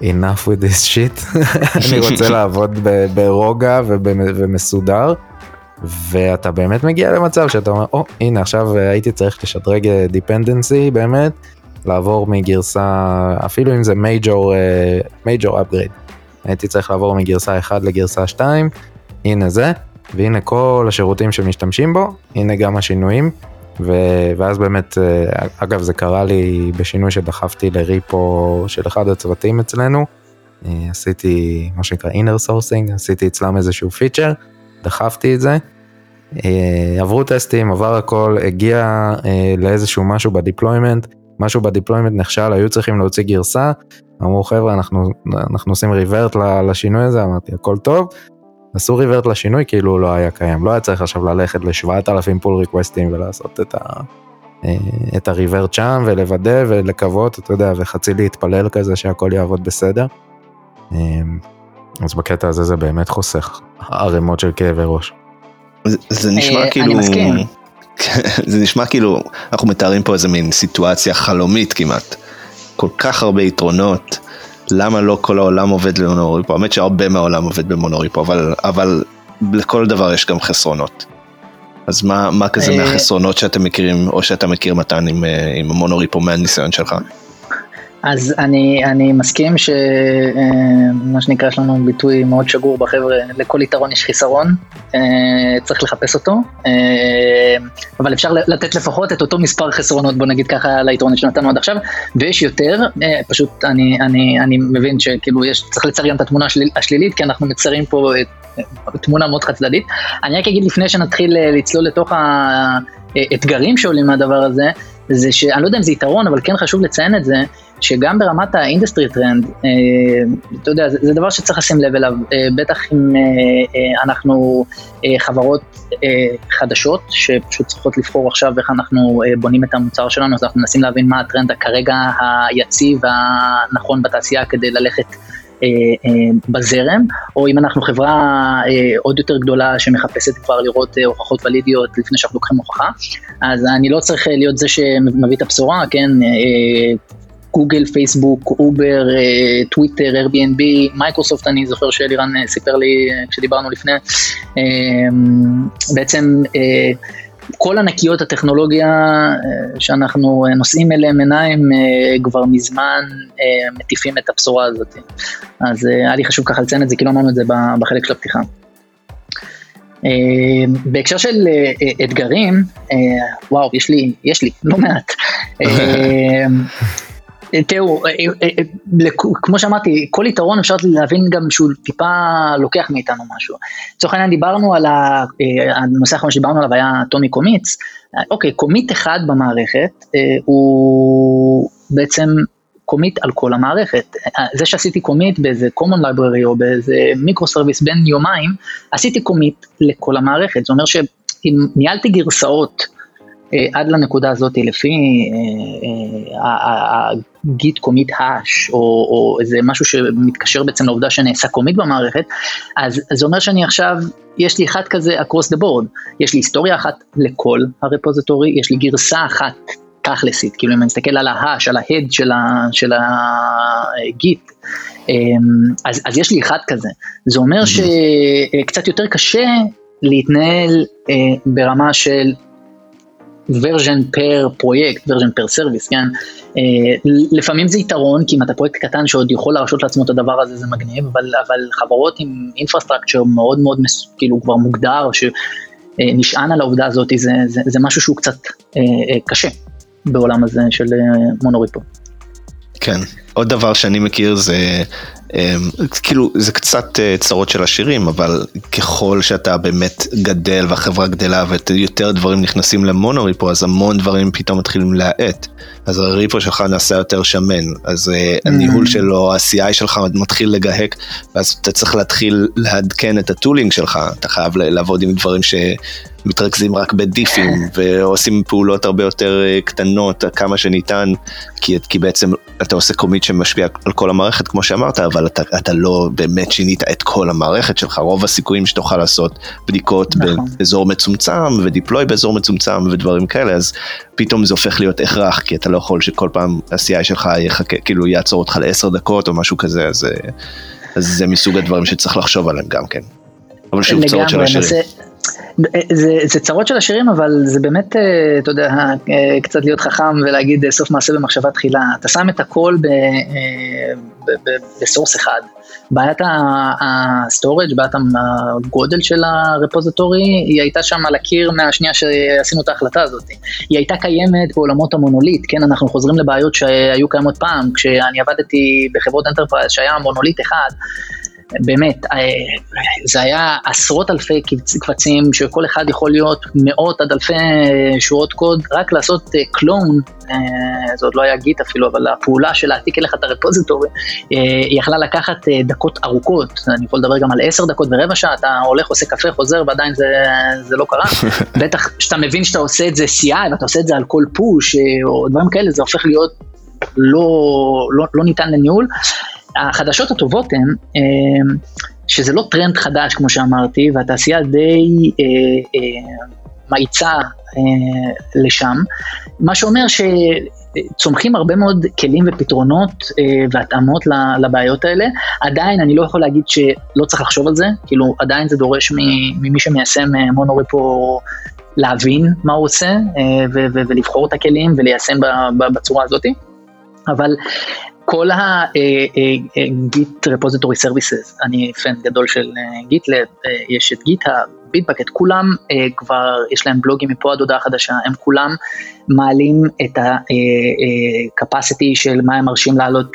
enough with this shit, אני רוצה לעבוד ברוגע ומסודר, ואתה באמת מגיע למצב שאתה אומר, או, oh, הנה עכשיו הייתי צריך לשדרג dependency באמת, לעבור מגרסה, אפילו אם זה major, major upgrade. הייתי צריך לעבור מגרסה 1 לגרסה 2, הנה זה, והנה כל השירותים שמשתמשים בו, הנה גם השינויים. ו... ואז באמת, אה, אגב זה קרה לי בשינוי שדחפתי ל repo של אחד הצוותים אצלנו, אה, עשיתי מה שנקרא inner sourcing, עשיתי אצלם איזשהו feature, דחפתי את זה, אה, עברו טסטים, עבר הכל, הגיע לאיזשהו משהו ב deployment, משהו ב deployment נכשל, היו צריכים להוציא גרסה, אמרו חבר'ה אנחנו, אנחנו עושים revert לשינוי הזה, אמרתי הכל טוב, עשו revert לשינוי כאילו לא היה קיים, לא היה צריך עכשיו ללכת ל-7,000 פול ריקווסטים ולעשות את, ה, אה, את הריברט שם ולוודא ולקוות, אתה יודע, וחצי להתפלל כזה שהכל יעבוד בסדר. אה, אז בקטע הזה זה באמת חוסך ערימות של כאבי ראש. זה, זה נשמע אה, כאילו... אני מסכים. זה נשמע כאילו אנחנו מתארים פה איזה מין סיטואציה חלומית כמעט. כל כך הרבה יתרונות, למה לא כל העולם עובד למונוריפו? האמת שהרבה מהעולם עובד במונוריפו, אבל, אבל לכל דבר יש גם חסרונות. אז מה, מה כזה אה, מהחסרונות שאתם מכירים, או שאתה מכיר מתן עם, אה, עם המונוריפו מהניסיון שלך? אז אני, אני מסכים שמה שנקרא, יש לנו ביטוי מאוד שגור בחבר'ה, לכל יתרון יש חיסרון, אה, צריך לחפש אותו, אה, אבל אפשר לתת לפחות את אותו מספר חסרונות, בוא נגיד ככה, ליתרון שנתנו עד עכשיו, ויש יותר, אה, פשוט אני, אני, אני מבין שכאילו יש, צריך לציין את התמונה השליל, השלילית, כי אנחנו מציירים פה את, תמונה מאוד חד צדדית. אני רק אגיד לפני שנתחיל לצלול לתוך האתגרים שעולים מהדבר הזה, זה שאני לא יודע אם זה יתרון, אבל כן חשוב לציין את זה, שגם ברמת ה industry trend, אה, אתה יודע, זה, זה דבר שצריך לשים לב אליו, אה, בטח אם אה, אה, אנחנו אה, חברות אה, חדשות, שפשוט צריכות לבחור עכשיו איך אנחנו אה, בונים את המוצר שלנו, אז אנחנו מנסים להבין מה הטרנד כרגע היציב והנכון בתעשייה כדי ללכת בזרם, או אם אנחנו חברה אה, עוד יותר גדולה שמחפשת כבר לראות הוכחות ולידיות לפני שאנחנו לוקחים הוכחה, אז אני לא צריך להיות זה שמביא את הבשורה, כן, גוגל, פייסבוק, אובר, טוויטר, Airbnb, מייקרוסופט, אני זוכר שאלירן סיפר לי כשדיברנו לפני, בעצם כל ענקיות הטכנולוגיה שאנחנו נושאים אליהם עיניים כבר מזמן מטיפים את הבשורה הזאת. אז היה לי חשוב ככה לציין את זה, כי לא אמרנו את זה בחלק של הפתיחה. בהקשר של אתגרים, וואו, יש לי, יש לי, לא מעט. תראו, כמו שאמרתי, כל יתרון אפשר להבין גם שהוא טיפה לוקח מאיתנו משהו. לצורך העניין דיברנו על הנושא האחרון שדיברנו עליו היה טומי קומיץ. אוקיי, commit אחד במערכת הוא בעצם commit על כל המערכת. זה שעשיתי commit באיזה common library או באיזה micro service בן יומיים, עשיתי commit לכל המערכת. זה אומר שאם ניהלתי גרסאות עד לנקודה הזאת לפי git commit hash, או, או איזה משהו שמתקשר בעצם לעובדה שנעשה commit במערכת, אז זה אומר שאני עכשיו, יש לי אחד כזה across the board, יש לי היסטוריה אחת לכל ה repository, יש לי גרסה אחת תכלסית, כאילו אם אני מסתכל על ה hash, על ה head של, ה git, אמ, אז, אז יש לי אחד כזה, זה אומר שקצת יותר קשה להתנהל אה, ברמה של version per פרויקט, version per service, כן? אה, לפעמים זה יתרון, כי אם אתה פרויקט קטן שעוד יכול להרשות לעצמו את הדבר הזה, זה מגניב, אבל, אבל חברות עם infrastructure מאוד מאוד, מס, כאילו כבר מוגדר, שנשען על העובדה הזאת, זה, זה, זה משהו שהוא קצת אה, אה, קשה בעולם הזה של מונוריפו. כן, עוד דבר שאני מכיר זה כאילו זה קצת אה, צרות של עשירים אבל ככל שאתה באמת גדל והחברה גדלה ויותר דברים נכנסים למונוריפו אז המון דברים פתאום מתחילים להאט. אז הריפו שלך נעשה יותר שמן אז אה, mm. הניהול שלו ה-CI שלך מתחיל לגהק ואז אתה צריך להתחיל לעדכן את הטולינג שלך אתה חייב לעבוד עם דברים ש... מתרכזים רק בדיפים ועושים פעולות הרבה יותר אה, קטנות כמה שניתן כי, כי בעצם אתה עושה קומיט שמשפיע על כל המערכת כמו שאמרת אבל אתה, אתה לא באמת שינית את כל המערכת שלך רוב הסיכויים שתוכל לעשות בדיקות נכון. באזור מצומצם ודיפלוי באזור מצומצם ודברים כאלה אז פתאום זה הופך להיות הכרח כי אתה לא יכול שכל פעם ה-CI שלך יחכה כאילו יעצור אותך לעשר דקות או משהו כזה אז, אה, אז זה מסוג הדברים שצריך לחשוב עליהם גם כן. אבל שוב צרות של עשירים. זה, זה צרות של עשירים, אבל זה באמת, אה, אתה יודע, אה, קצת להיות חכם ולהגיד סוף מעשה במחשבה תחילה. אתה שם את הכל ב source אחד. בעיית ה storage, בעיית הגודל של ה repository, היא הייתה שם על הקיר מהשנייה שעשינו את ההחלטה הזאת. היא הייתה קיימת בעולמות המונוליט, כן, אנחנו חוזרים לבעיות שהיו קיימות פעם, כשאני עבדתי בחברות enterprise שהיה מונוליט אחד. באמת, אה, זה היה עשרות אלפי קבצים שכל אחד יכול להיות מאות עד אלפי שורות קוד, רק לעשות קלון, זה עוד לא היה גיט אפילו, אבל הפעולה של להעתיק אליך את הרפוזיטורי, היא יכלה לקחת דקות ארוכות, אני יכול לדבר גם על עשר דקות ורבע שעה, אתה הולך, עושה קפה, חוזר ועדיין זה, זה לא קרה. בטח כשאתה מבין שאתה עושה את זה CI ואתה עושה את זה על כל פוש או דברים כאלה, זה הופך להיות לא, לא, לא ניתן לניהול. החדשות הטובות הן שזה לא טרנד חדש כמו שאמרתי, והתעשייה די אה, אה, מאיצה אה, לשם, מה שאומר שצומחים הרבה מאוד כלים ופתרונות אה, והתאמות לבעיות האלה. עדיין אני לא יכול להגיד שלא צריך לחשוב על זה, כאילו עדיין זה דורש ממי שמיישם אה, מונוריפו להבין מה הוא עושה אה, ולבחור את הכלים וליישם בצורה הזאת. אבל כל ה-Git Repository Services, אני פן גדול של GitLab, יש את GitHub, ביטבק, את כולם כבר, יש להם בלוגים מפה עד הודעה חדשה, הם כולם מעלים את ה-capacity של מה הם מרשים לעלות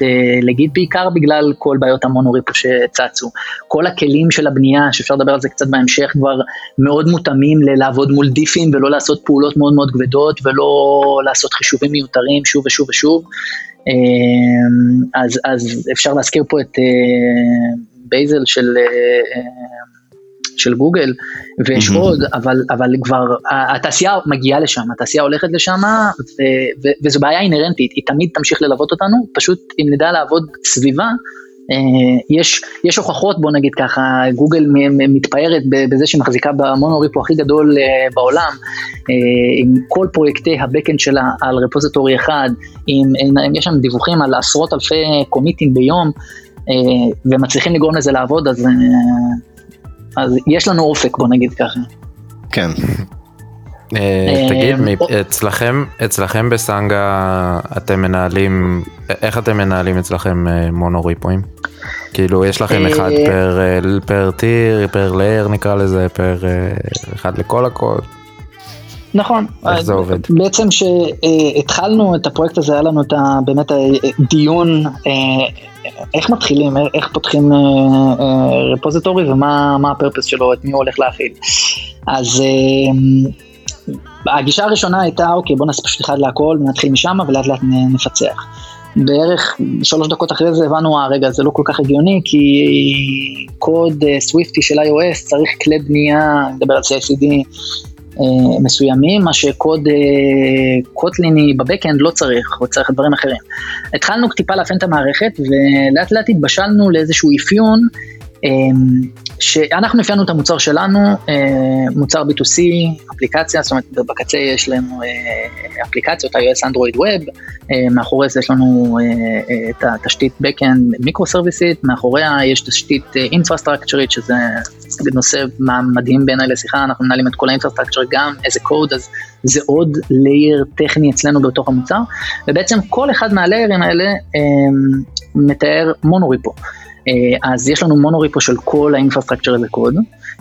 לגיט, בעיקר בגלל כל בעיות המונוריפו שצצו. כל הכלים של הבנייה, שאפשר לדבר על זה קצת בהמשך, כבר מאוד מותאמים ללעבוד מול דיפים ולא לעשות פעולות מאוד מאוד כבדות ולא לעשות חישובים מיותרים שוב ושוב ושוב. אז, אז אפשר להזכיר פה את בייזל של, של גוגל, ויש. עוד, אבל, אבל כבר התעשייה מגיעה לשם, התעשייה הולכת לשם, ו, ו, וזו בעיה אינהרנטית, היא תמיד תמשיך ללוות אותנו, פשוט אם נדע לעבוד סביבה, אה, יש, יש הוכחות, בוא נגיד ככה, גוגל מתפארת בזה שהיא מחזיקה במונוריפו הכי גדול אה, בעולם, אה, עם כל פרויקטי הבקאנד שלה על רפוזיטורי אחד, עם, עם, יש שם דיווחים על עשרות אלפי קומיטים ביום, ומצליחים לגרום לזה לעבוד, אז, אז יש לנו אופק, בוא נגיד ככה. כן. תגיד, אצלכם, אצלכם בסנגה אתם מנהלים, איך אתם מנהלים אצלכם מונוריפואים? כאילו יש לכם אחד per tier, per layer נקרא לזה, per אחד לכל הקוד. נכון. איך זה עובד? בעצם שהתחלנו את הפרויקט הזה, היה לנו את באמת הדיון איך מתחילים, איך פותחים repository ומה ה purpose שלו, את מי הוא הולך להכיל. אז הגישה הראשונה הייתה, אוקיי, בוא נעשה פשוט אחד להכל, ונתחיל משם ולאט לאט נפצח. בערך שלוש דקות אחרי זה הבנו, אה, רגע, זה לא כל כך הגיוני, כי קוד סוויפטי של iOS צריך כלי בנייה, נדבר על CICD אה, מסוימים, מה שקוד קוטליני בבקאנד לא צריך, הוא צריך דברים אחרים. התחלנו טיפה לאפיין את המערכת, ולאט לאט התבשלנו לאיזשהו אפיון. שאנחנו אפיינו את המוצר שלנו, אה, מוצר B2C, אפליקציה, זאת אומרת בקצה יש לנו אה, אפליקציות, iOS, Web, אה, מאחורי זה יש לנו את התשתית Backend מיקרו סרוויסית, מאחוריה יש תשתית אינפרסטרקצ'רית, שזה נושא מדהים בעיניי לשיחה, אנחנו מנהלים את כל האינפרסטרקצ'ר גם איזה קוד, אז זה עוד לייר טכני אצלנו בתוך המוצר, ובעצם כל אחד מהליירים האלה מתאר מונוריפו. אה, אז יש לנו מונוריפו של כל האינפרסטרקצ'ר הזה קוד,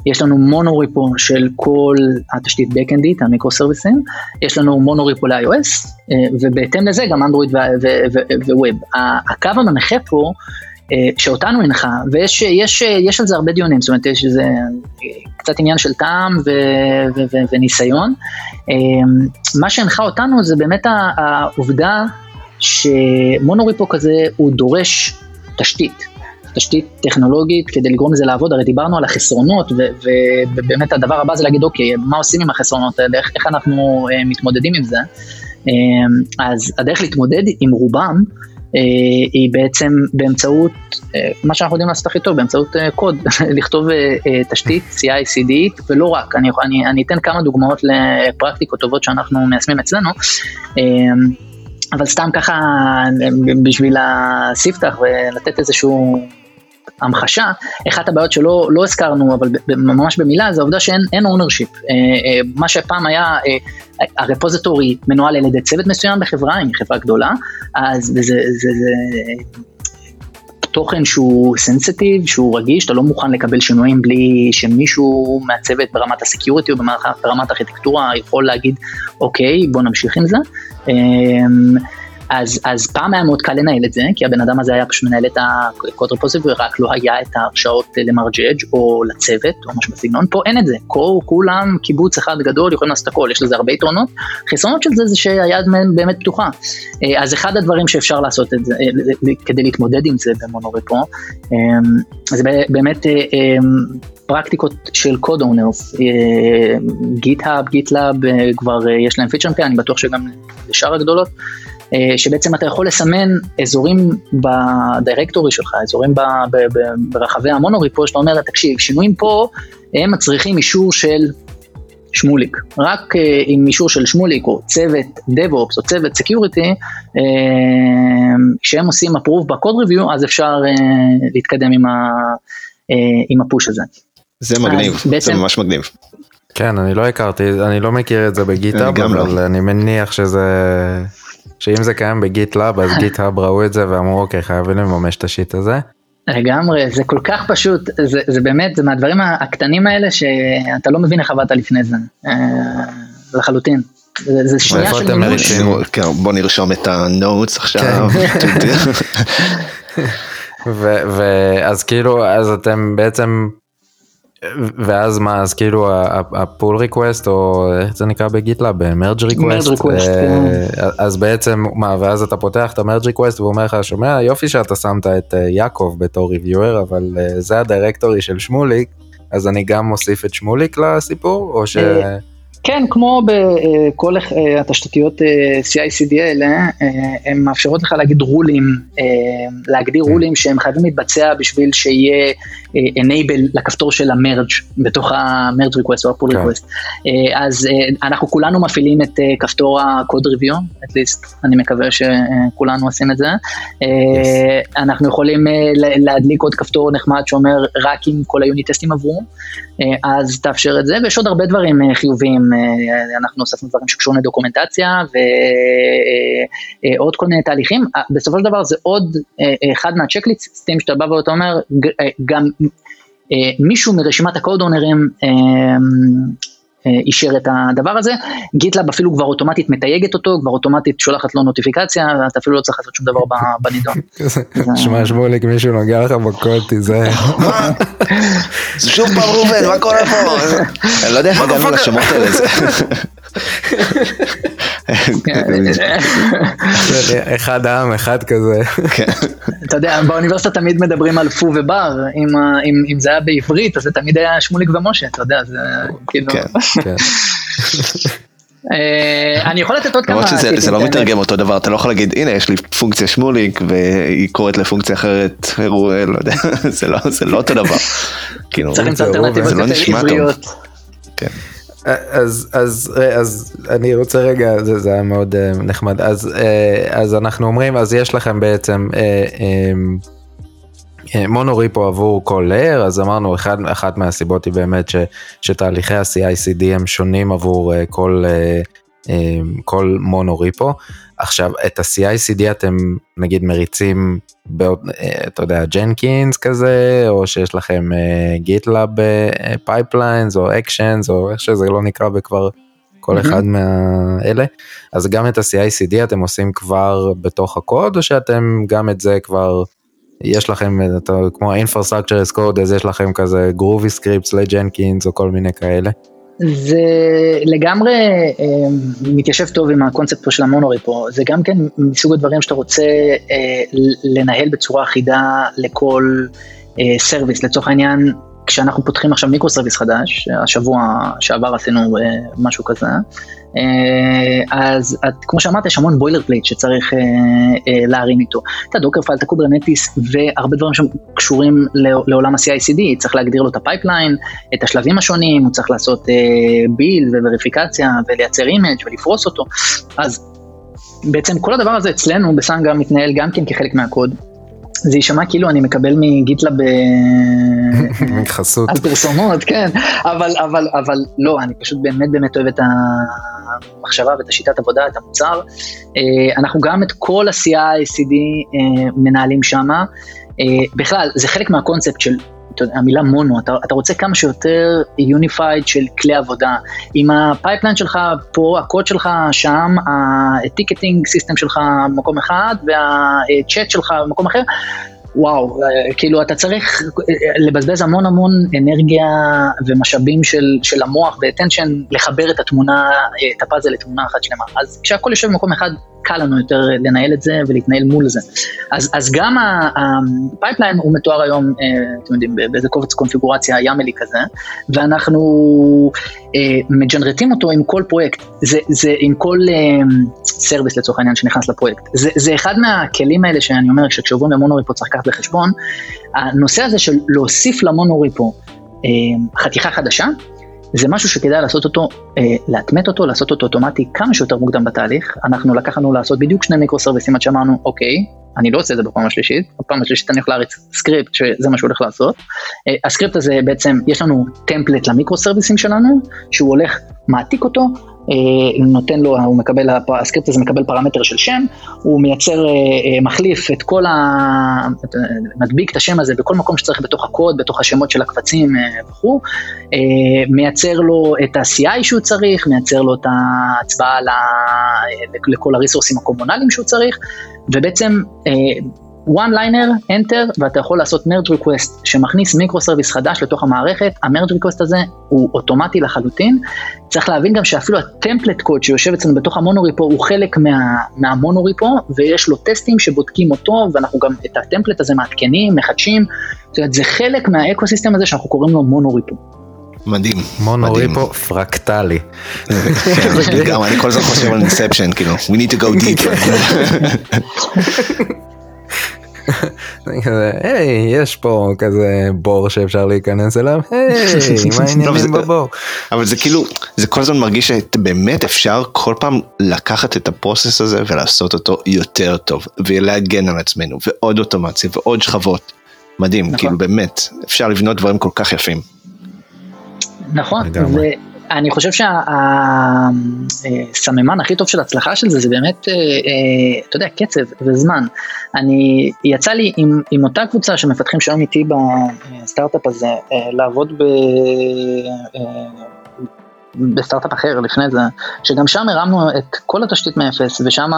יש לנו מונוריפו של כל התשתית בקאנדית, המיקרו סרוויסים, יש לנו מונוריפו ל-iOS, אה, ובהתאם לזה גם אנדרואיד וווב. הקו המנחה פה, אה, שאותנו הנחה, ויש יש, יש על זה הרבה דיונים, זאת אומרת יש איזה קצת עניין של טעם ו, ו, ו, וניסיון. מה שהנחה אותנו זה באמת העובדה שמונוריפו כזה הוא דורש תשתית. תשתית טכנולוגית כדי לגרום לזה לעבוד, הרי דיברנו על החסרונות, ובאמת הדבר הבא זה להגיד, אוקיי, מה עושים עם החסרונות האלה, איך, איך אנחנו אה, מתמודדים עם זה. אה, אז הדרך להתמודד עם רובם, אה, היא בעצם באמצעות, אה, מה שאנחנו יודעים לעשות הכי טוב, באמצעות אה, קוד, לכתוב תשתית CI/CD, ולא רק, אני, אני, אני אתן כמה דוגמאות לפרקטיקות טובות שאנחנו מיישמים אצלנו. אבל סתם ככה בשביל הספתח ולתת איזשהו המחשה, אחת הבעיות שלא לא הזכרנו, אבל ממש במילה, זה העובדה שאין ownership. אה, אה, מה שפעם היה, אה, ה repository מנוהל על ידי צוות מסוים בחברה, אם חברה גדולה, אז זה, זה, זה, זה תוכן שהוא sensitive, שהוא רגיש, אתה לא מוכן לקבל שינויים בלי שמישהו מהצוות ברמת ה security או ברמת הארכיטקטורה יכול להגיד, אוקיי, בוא נמשיך עם זה. אז, אז פעם היה מאוד קל לנהל את זה, כי הבן אדם הזה היה פשוט מנהל את הקוד רפוזיטורי, ורק לא היה את ההרשאות למרג'ג' או לצוות או משהו בסגנון, פה אין את זה, כל, כולם קיבוץ אחד גדול יכולים לעשות הכל, יש לזה הרבה יתרונות, חסרונות של זה זה שהיד באמת פתוחה. אז אחד הדברים שאפשר לעשות את זה, כדי להתמודד עם זה במונורפו, זה באמת פרקטיקות של code owners, GitHub, GitLab, כבר יש להם feature אני בטוח שגם לשאר הגדולות, שבעצם אתה יכול לסמן אזורים ב directory שלך, אזורים ב, ב, ב, ברחבי ה monorepo, שאתה אומר, תקשיב, שינויים פה, הם מצריכים אישור של שמוליק. רק עם אישור של שמוליק, או צוות DevOps, או צוות Security, כשהם עושים approve בקוד review, אז אפשר להתקדם עם, ה, עם הפוש הזה. זה מגניב, בעצם, זה ממש מגניב. כן, אני לא הכרתי, אני לא מכיר את זה בגיטאב, אבל לא. אני מניח שזה, שאם זה קיים בגיטלאב, אז גיטהאב ראו את זה ואמרו, אוקיי, חייבים לממש את השיט הזה. לגמרי, זה כל כך פשוט, זה, זה באמת, זה מהדברים הקטנים האלה שאתה לא מבין איך עבדת לפני זה, אה, לחלוטין. זה, זה שנייה של מימוש. כן, בוא נרשום את ה notes עכשיו. כן. ואז כאילו, אז אתם בעצם ואז מה אז כאילו ה pull request או איך זה נקרא ב GitLab? merge request אז בעצם מה ואז אתה פותח את ה merge request והוא אומר לך שומע יופי שאתה שמת את אה, יעקב בתור reviewer אבל אה, זה ה directory של שמוליק אז אני גם מוסיף את שמוליק לסיפור או ש... אה, כן, כמו בכל התשתתיות CI/CD האלה, הן מאפשרות לך להגיד רולים, להגדיר רולים שהם חייבים להתבצע בשביל שיהיה enable לכפתור של המרג' בתוך המרג' request או הפול request. אז אנחנו כולנו מפעילים את כפתור ה-code review, at least אני מקווה שכולנו עושים את זה. אנחנו יכולים להדליק עוד כפתור נחמד שאומר רק אם כל ה unit טסטים עברו, אז תאפשר את זה, ויש עוד הרבה דברים חיוביים, אנחנו הוספנו דברים שקשורים לדוקומנטציה ועוד כל מיני תהליכים, בסופו של דבר זה עוד אחד מהצ'קליסטים שאתה בא ואתה אומר, גם מישהו מרשימת ה code אונרים אישר את הדבר הזה, GitLab אפילו כבר אוטומטית מתייגת אותו, כבר אוטומטית שולחת לו נוטיפיקציה, ואתה אפילו לא צריך לעשות שום דבר בנידון. שמע שמוליק מישהו נוגע לך בקוד, תיזהר. זה שוב פעם ראובן, מה קורה פה? אני לא יודע איך הגענו לשמות האלה. אחד העם, אחד כזה. אתה יודע, באוניברסיטה תמיד מדברים על פו ובר, אם זה היה בעברית, אז זה תמיד היה שמוליק ומשה, אתה יודע, זה כאילו... אני יכול לתת עוד כמה... למרות שזה לא מתרגם אותו דבר, אתה לא יכול להגיד, הנה יש לי פונקציה שמוליק והיא קוראת לפונקציה אחרת, לא יודע, זה לא אותו דבר. צריך למצוא אלטרנטיבות יותר עבריות. אז אז אז אני רוצה רגע זה, זה היה מאוד uh, נחמד. אז uh, אז אנחנו אומרים אז יש לכם בעצם מונוריפו עבור כל לייר אז אמרנו אחד אחת מהסיבות היא באמת ש, שתהליכי ה-CI/CD הם שונים עבור uh, כל uh, um, כל monorepo עכשיו את ה-CI/CD אתם נגיד מריצים בעוד, אתה יודע, Jenkins כזה, או שיש לכם GitLab pipelines, או actions, או איך שזה לא נקרא בכבר כל אחד מהאלה. אז גם את ה-CI/CD אתם עושים כבר בתוך הקוד, או שאתם גם את זה כבר, יש לכם, אתה, כמו ה-infrastructure as code, אז יש לכם כזה Groovy scripts ל Jenkins, או כל מיני כאלה. זה לגמרי אה, מתיישב טוב עם הקונספט פה של ה monorepo, זה גם כן מסוג הדברים שאתה רוצה אה, לנהל בצורה אחידה לכל אה, service, לצורך העניין כשאנחנו פותחים עכשיו micro service חדש, השבוע שעבר עשינו אה, משהו כזה, אה, אז את, כמו שאמרת, יש המון boilerplate שצריך אה, להרים איתו. את ה Dockerfile, את ה Kubernetes והרבה דברים שקשורים לעולם ה-CI/CD, צריך להגדיר לו את ה pipeline, את השלבים השונים, הוא צריך לעשות build וריפיקציה ולייצר image ולפרוס אותו. אז בעצם כל הדבר הזה אצלנו בסנגה מתנהל גם כן כחלק מהקוד. זה יישמע כאילו אני מקבל מגיטלאב חסות על פרסומות, כן, אבל, אבל, אבל לא, אני פשוט באמת באמת אוהב את המחשבה ואת השיטת עבודה, את המוצר. אנחנו גם את כל ה-CI, CD מנהלים שמה. בכלל, זה חלק מהקונספט של המילה מונו, אתה, אתה רוצה כמה שיותר unified של כלי עבודה. אם ה pipeline שלך פה, הקוד שלך שם, ה ticketing system שלך במקום אחד והצ'אט שלך במקום אחר, וואו, כאילו אתה צריך לבזבז המון המון אנרגיה ומשאבים של, של המוח ו attention לחבר את התמונה, את הפאזל לתמונה אחת שלמה. אז כשהכל יושב במקום אחד, קל לנו יותר לנהל את זה ולהתנהל מול זה. אז, אז גם ה pipeline הוא מתואר היום, אה, אתם יודעים, באיזה קובץ קונפיגורציה YAMLי כזה, ואנחנו אה, מג'נרטים אותו עם כל פרויקט, זה, זה עם כל service אה, לצורך העניין שנכנס לפרויקט. זה, זה אחד מהכלים האלה שאני אומר, שכשעוברים ל monorepo צריך לקחת בחשבון, הנושא הזה של להוסיף ל monorepo חתיכה חדשה, זה משהו שכדאי לעשות אותו, אה, לאטמט אותו, לעשות אותו אוטומטי כמה שיותר מוקדם בתהליך. אנחנו לקחנו לעשות בדיוק שני מיקרו סרוויסים עד שאמרנו, אוקיי, אני לא עושה את זה בפעם השלישית, בפעם השלישית אני הולך להריץ סקריפט שזה מה שהוא הולך לעשות. אה, הסקריפט הזה בעצם, יש לנו template למיקרו סרוויסים שלנו, שהוא הולך, מעתיק אותו, נותן לו, הוא מקבל, הסקריפט הזה מקבל פרמטר של שם, הוא מייצר, אה, אה, מחליף את כל ה... מדביק את השם הזה בכל מקום שצריך בתוך הקוד, בתוך השמות של הקבצים וכו', מייצר לו את ה-CI שהוא צריך, מייצר לו את ההצבעה לכל הריסורסים הקומונליים שהוא צריך, ובעצם one liner, enter, ואתה יכול לעשות merge request שמכניס micro service חדש לתוך המערכת, ה merge request הזה הוא אוטומטי לחלוטין. צריך להבין גם שאפילו ה template קוד שיושב אצלנו בתוך ה monorepo הוא חלק מה, מה monorepo, ויש לו טסטים שבודקים אותו, ואנחנו גם את ה template הזה מעדכנים, מחדשים, זאת אומרת זה חלק מה ecosystem הזה שאנחנו קוראים לו monorepo. מדהים. monorepo פרקטלי. גם אני כל הזמן חושב על Inception, כאילו, we need to go deep. היי, יש פה כזה בור שאפשר להיכנס אליו, היי, מה העניינים בבור? אבל זה כאילו, זה כל הזמן מרגיש שבאמת אפשר כל פעם לקחת את ה process הזה ולעשות אותו יותר טוב, ולהגן על עצמנו, ועוד אוטומציה, ועוד שכבות. מדהים, נכון. כאילו באמת, אפשר לבנות דברים כל כך יפים. נכון, אני חושב שהסממן הכי טוב של הצלחה של זה, זה באמת, אה, אה, אתה יודע, קצב וזמן. אני, יצא לי עם, עם אותה קבוצה שמפתחים שהיום איתי בסטארט-אפ הזה, אה, לעבוד ב... בסטארט-אפ אחר לפני זה, שגם שם הרמנו את כל התשתית מאפס, ושם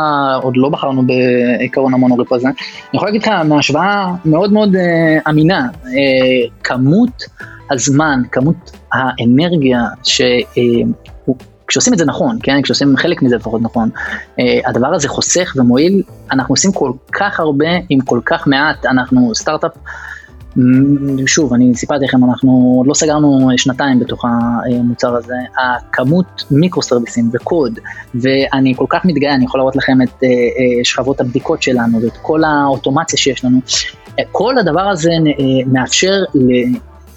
עוד לא בחרנו בעיקרון המונוריפ הזה. אני יכול להגיד לך מהשוואה מאוד מאוד אמינה, כמות הזמן, כמות האנרגיה, ש... אה, כשעושים את זה נכון, כן, כשעושים חלק מזה לפחות נכון, אה, הדבר הזה חוסך ומועיל, אנחנו עושים כל כך הרבה עם כל כך מעט, אנחנו סטארט-אפ, שוב, אני סיפרתי לכם, אנחנו עוד לא סגרנו שנתיים בתוך המוצר הזה, הכמות מיקרו סרוויסים וקוד, ואני כל כך מתגאה, אני יכול להראות לכם את אה, שכבות הבדיקות שלנו ואת כל האוטומציה שיש לנו, כל הדבר הזה מאפשר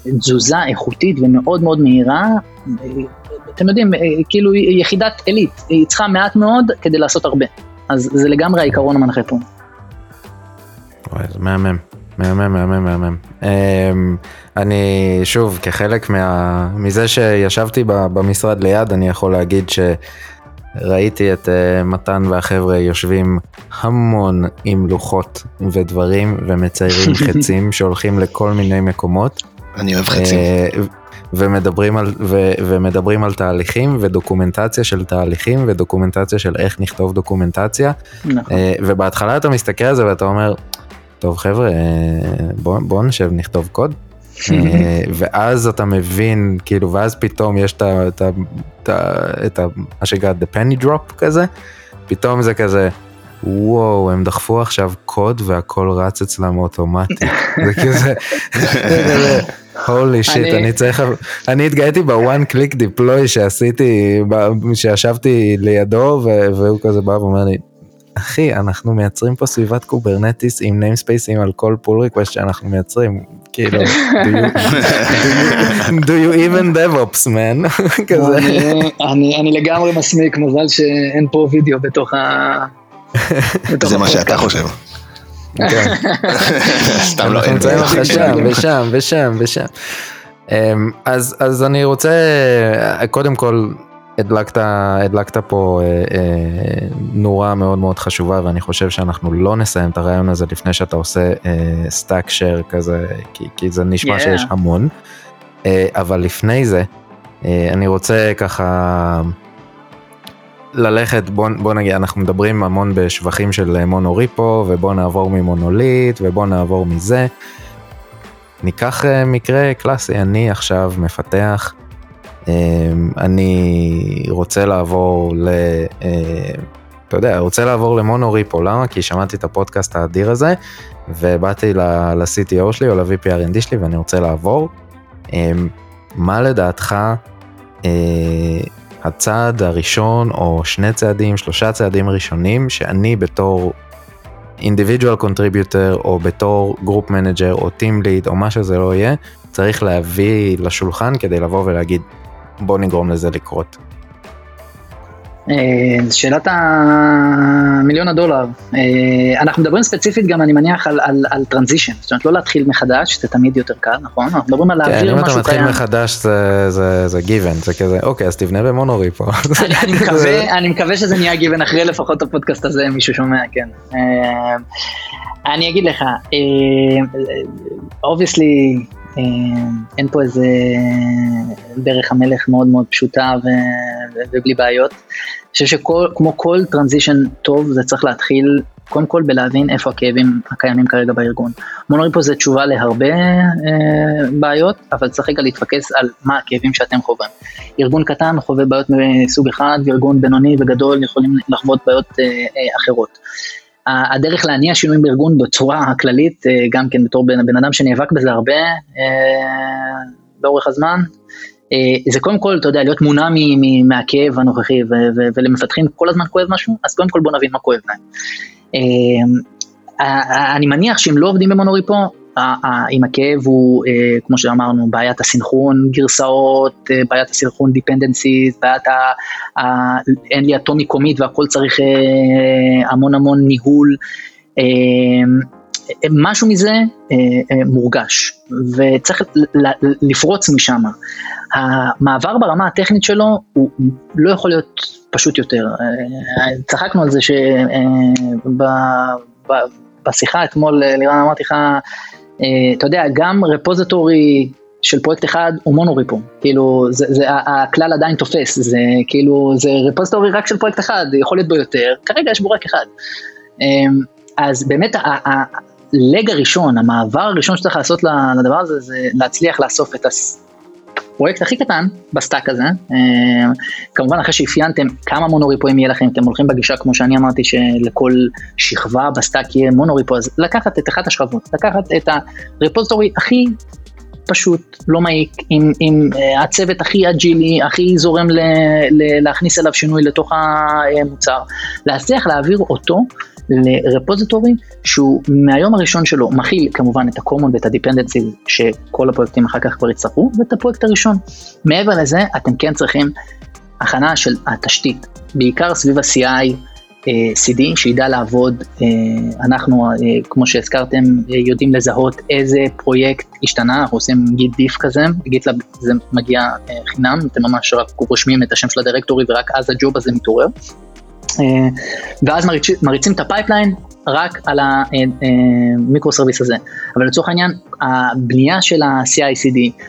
תזוזה איכותית ומאוד מאוד מהירה, אתם יודעים, כאילו יחידת עילית, היא צריכה מעט מאוד כדי לעשות הרבה. אז זה לגמרי העיקרון המנחה פה. וואי, זה מהמם. מהמם, מהמם, מהמם. אמ, אני, שוב, כחלק מה, מזה שישבתי במשרד ליד, אני יכול להגיד שראיתי את uh, מתן והחבר'ה יושבים המון עם לוחות ודברים ומציירים חצים שהולכים לכל מיני מקומות. אני אוהב חצים. אה, ומדברים על, ו, ומדברים על תהליכים ודוקומנטציה של תהליכים ודוקומנטציה של איך נכתוב דוקומנטציה. נכון. אה, ובהתחלה אתה מסתכל על זה ואתה אומר, טוב חבר'ה, אה, בואו בוא נשב נכתוב קוד. ואז אתה מבין, כאילו, ואז פתאום יש את ה... את ה... את ה... מה שנקרא, the penny drop כזה, פתאום זה כזה, וואו, הם דחפו עכשיו קוד והכל רץ אצלם אוטומטי. זה כזה, holy shit, אני צריך, אני התגאיתי ב one click deploy שעשיתי, שישבתי לידו והוא כזה בא ואומר לי, אחי, אנחנו מייצרים פה סביבת קוברנטיס עם namespaceים על כל pull request שאנחנו מייצרים, כאילו, do you even DevOps man, כזה. אני לגמרי מסמיק, מזל שאין פה וידאו בתוך ה... זה מה שאתה חושב. כן. סתם לא, אין לך שם ושם ושם ושם. אמ, אז, אז אני רוצה קודם כל הדלקת, הדלקת פה אה, אה, נורה מאוד מאוד חשובה ואני חושב שאנחנו לא נסיים את הרעיון הזה לפני שאתה עושה אה, stack share כזה, כי, כי זה נשמע yeah. שיש המון. אה, אבל לפני זה, אה, אני רוצה ככה ללכת, בוא, בוא נגיד, אנחנו מדברים המון בשבחים של מונוריפו ובוא נעבור ממונוליט ובוא נעבור מזה. ניקח אה, מקרה קלאסי, אני עכשיו מפתח אמ, אני רוצה לעבור ל... אה, אתה יודע, רוצה לעבור למונו ריפו, למה? כי שמעתי את הפודקאסט האדיר הזה, ובאתי ל-CTO שלי או ל-VPRND שלי ואני רוצה לעבור. אמ, מה לדעתך אה, הצעד הראשון או שני צעדים, שלושה צעדים ראשונים שאני בתור individual contributor או בתור group manager או team lead או מה שזה לא יהיה, צריך להביא לשולחן כדי לבוא ולהגיד בוא נגרום לזה לקרות. אה, שאלת המיליון הדולר, אה, אנחנו מדברים ספציפית גם אני מניח על, על, על transition, זאת אומרת לא להתחיל מחדש, זה תמיד יותר קל, נכון? אנחנו מדברים על להעביר משהו קיים. כן, אם אתה מתחיל מחדש זה, זה, זה given, זה כזה, אוקיי, אז תבנה ב monorepo. אני, מקווה, אני מקווה שזה נהיה given אחרי לפחות הפודקאסט הזה, מישהו שומע, כן. אה, אני אגיד לך, obviously, אה, אין פה איזה דרך המלך מאוד מאוד פשוטה ו, ובלי בעיות. אני חושב שכמו כל טרנזישן טוב זה צריך להתחיל קודם כל בלהבין איפה הכאבים הקיימים כרגע בארגון. מונוריפו זה תשובה להרבה אה, בעיות, אבל צריך רגע להתפקס על מה הכאבים שאתם חווים. ארגון קטן חווה בעיות מסוג אחד, וארגון בינוני וגדול יכולים לחוות בעיות אה, אה, אחרות. הדרך להניע שינויים בארגון בצורה הכללית, אה, גם כן בתור בן, בן אדם שנאבק בזה הרבה אה, לאורך הזמן, אה, זה קודם כל, אתה יודע, להיות מונע מהכאב הנוכחי, ולמפתחים כל הזמן כואב משהו, אז קודם כל בוא נבין מה כואב להם. אני מניח שאם לא עובדים ב monorepo, אם הכאב הוא, אה, כמו שאמרנו, בעיית הסינכרון גרסאות, אה, בעיית הסינכרון dependencies, בעיית ה... אין לי atomic commit והכל צריך אה, המון המון ניהול. משהו מזה מורגש וצריך לפרוץ משם. המעבר ברמה הטכנית שלו הוא לא יכול להיות פשוט יותר. צחקנו על זה שבשיחה אתמול, לירן אמרתי לך, אתה יודע, גם רפוזיטורי של פרויקט אחד הוא מונוריפו, כאילו זה, זה הכלל עדיין תופס, זה כאילו זה רפוזיטורי רק של פרויקט אחד, יכול להיות בו יותר, כרגע יש בו רק אחד. אמ, אז באמת ה leg הראשון, המעבר הראשון שצריך לעשות לדבר הזה, זה להצליח לאסוף את הפרויקט הכי קטן ב stack הזה, אמ, כמובן אחרי שאפיינתם כמה monorepoאים יהיה לכם, אתם הולכים בגישה כמו שאני אמרתי שלכל שכבה ב stack יהיה monorepo, אז לקחת את אחת השכבות, לקחת את ה repository הכי פשוט, לא מעיק, עם, עם uh, הצוות הכי agileי, הכי זורם ל, ל, להכניס אליו שינוי לתוך המוצר, להצליח להעביר אותו ל repository שהוא מהיום הראשון שלו מכיל כמובן את ה-common ואת ה-dependency שכל הפרויקטים אחר כך כבר יצטרכו ואת הפרויקט הראשון. מעבר לזה אתם כן צריכים הכנה של התשתית, בעיקר סביב ה-CI. CD שידע לעבוד, אה, אנחנו אה, כמו שהזכרתם יודעים לזהות איזה פרויקט השתנה, אנחנו עושים git diff כזה, גיטלאב זה מגיע אה, חינם, אתם ממש רק רושמים את השם של ה directory ורק אז ה job הזה מתעורר. אה, ואז מריצ, מריצים את ה pipeline רק על המיקרו אה, service הזה. אבל לצורך העניין, הבנייה של ה-CI/CD,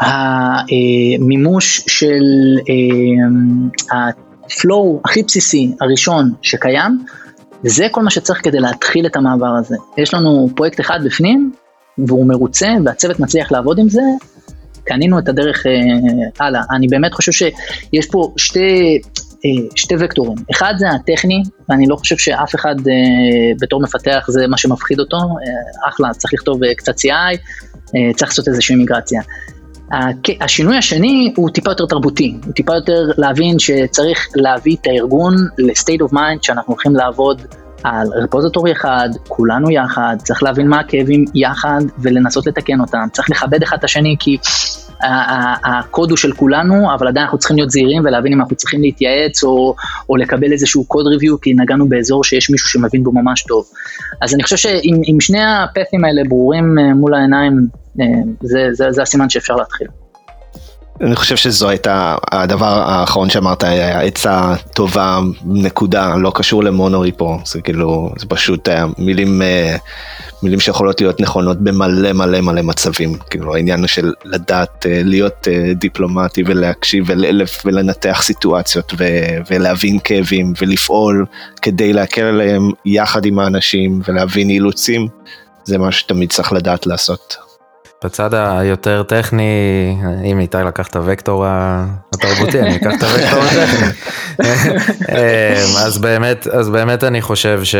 המימוש של אה, הכי בסיסי הראשון שקיים, זה כל מה שצריך כדי להתחיל את המעבר הזה. יש לנו פרויקט אחד בפנים, והוא מרוצה, והצוות מצליח לעבוד עם זה, קנינו את הדרך אה, הלאה. אני באמת חושב שיש פה שתי, אה, שתי וקטורים. אחד זה הטכני, ואני לא חושב שאף אחד אה, בתור מפתח זה מה שמפחיד אותו, אה, אחלה, צריך לכתוב קצת CI, צריך לעשות איזושהי מיגרציה. השינוי השני הוא טיפה יותר תרבותי, הוא טיפה יותר להבין שצריך להביא את הארגון ל-state of mind שאנחנו הולכים לעבוד על רפוזיטורי אחד, כולנו יחד, צריך להבין מה הכאבים יחד ולנסות לתקן אותם, צריך לכבד אחד את השני כי הקוד הוא של כולנו, אבל עדיין אנחנו צריכים להיות זהירים ולהבין אם אנחנו צריכים להתייעץ או, או לקבל איזשהו קוד ריוויו, כי נגענו באזור שיש מישהו שמבין בו ממש טוב. אז אני חושב שאם שני הפתים האלה ברורים אה, מול העיניים, אה, זה, זה, זה הסימן שאפשר להתחיל. אני חושב שזו הייתה הדבר האחרון שאמרת היה עצה טובה נקודה לא קשור למונוריפו זה כאילו זה פשוט היה מילים אה, מילים שיכולות להיות נכונות במלא מלא מלא מצבים כאילו העניין של לדעת אה, להיות אה, דיפלומטי ולהקשיב ולנתח סיטואציות ולהבין כאבים ולפעול כדי להקל עליהם יחד עם האנשים ולהבין אילוצים זה מה שתמיד צריך לדעת לעשות. בצד היותר טכני, אם איתי לקח את הוקטור התרבותי, אני אקח את הוקטור הטכני. אמ, אז באמת, אז באמת אני חושב ש,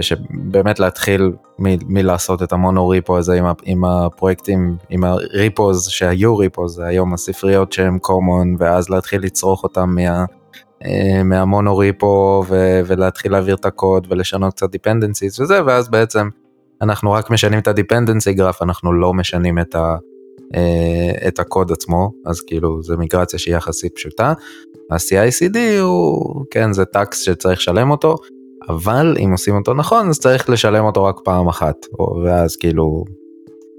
שבאמת להתחיל מ, מלעשות את המונו ריפו הזה עם, עם הפרויקטים, עם הריפוז שהיו ריפוז, היום הספריות שהם common, ואז להתחיל לצרוך אותם מה... אה, מהמונו ריפו ולהתחיל להעביר את הקוד ולשנות קצת dependencies וזה ואז בעצם אנחנו רק משנים את ה-dependency graph, אנחנו לא משנים את, ה, אה, את הקוד עצמו, אז כאילו זה מיגרציה שהיא יחסית פשוטה. ה-CICD הוא, כן, זה טקס שצריך לשלם אותו, אבל אם עושים אותו נכון, אז צריך לשלם אותו רק פעם אחת, ואז כאילו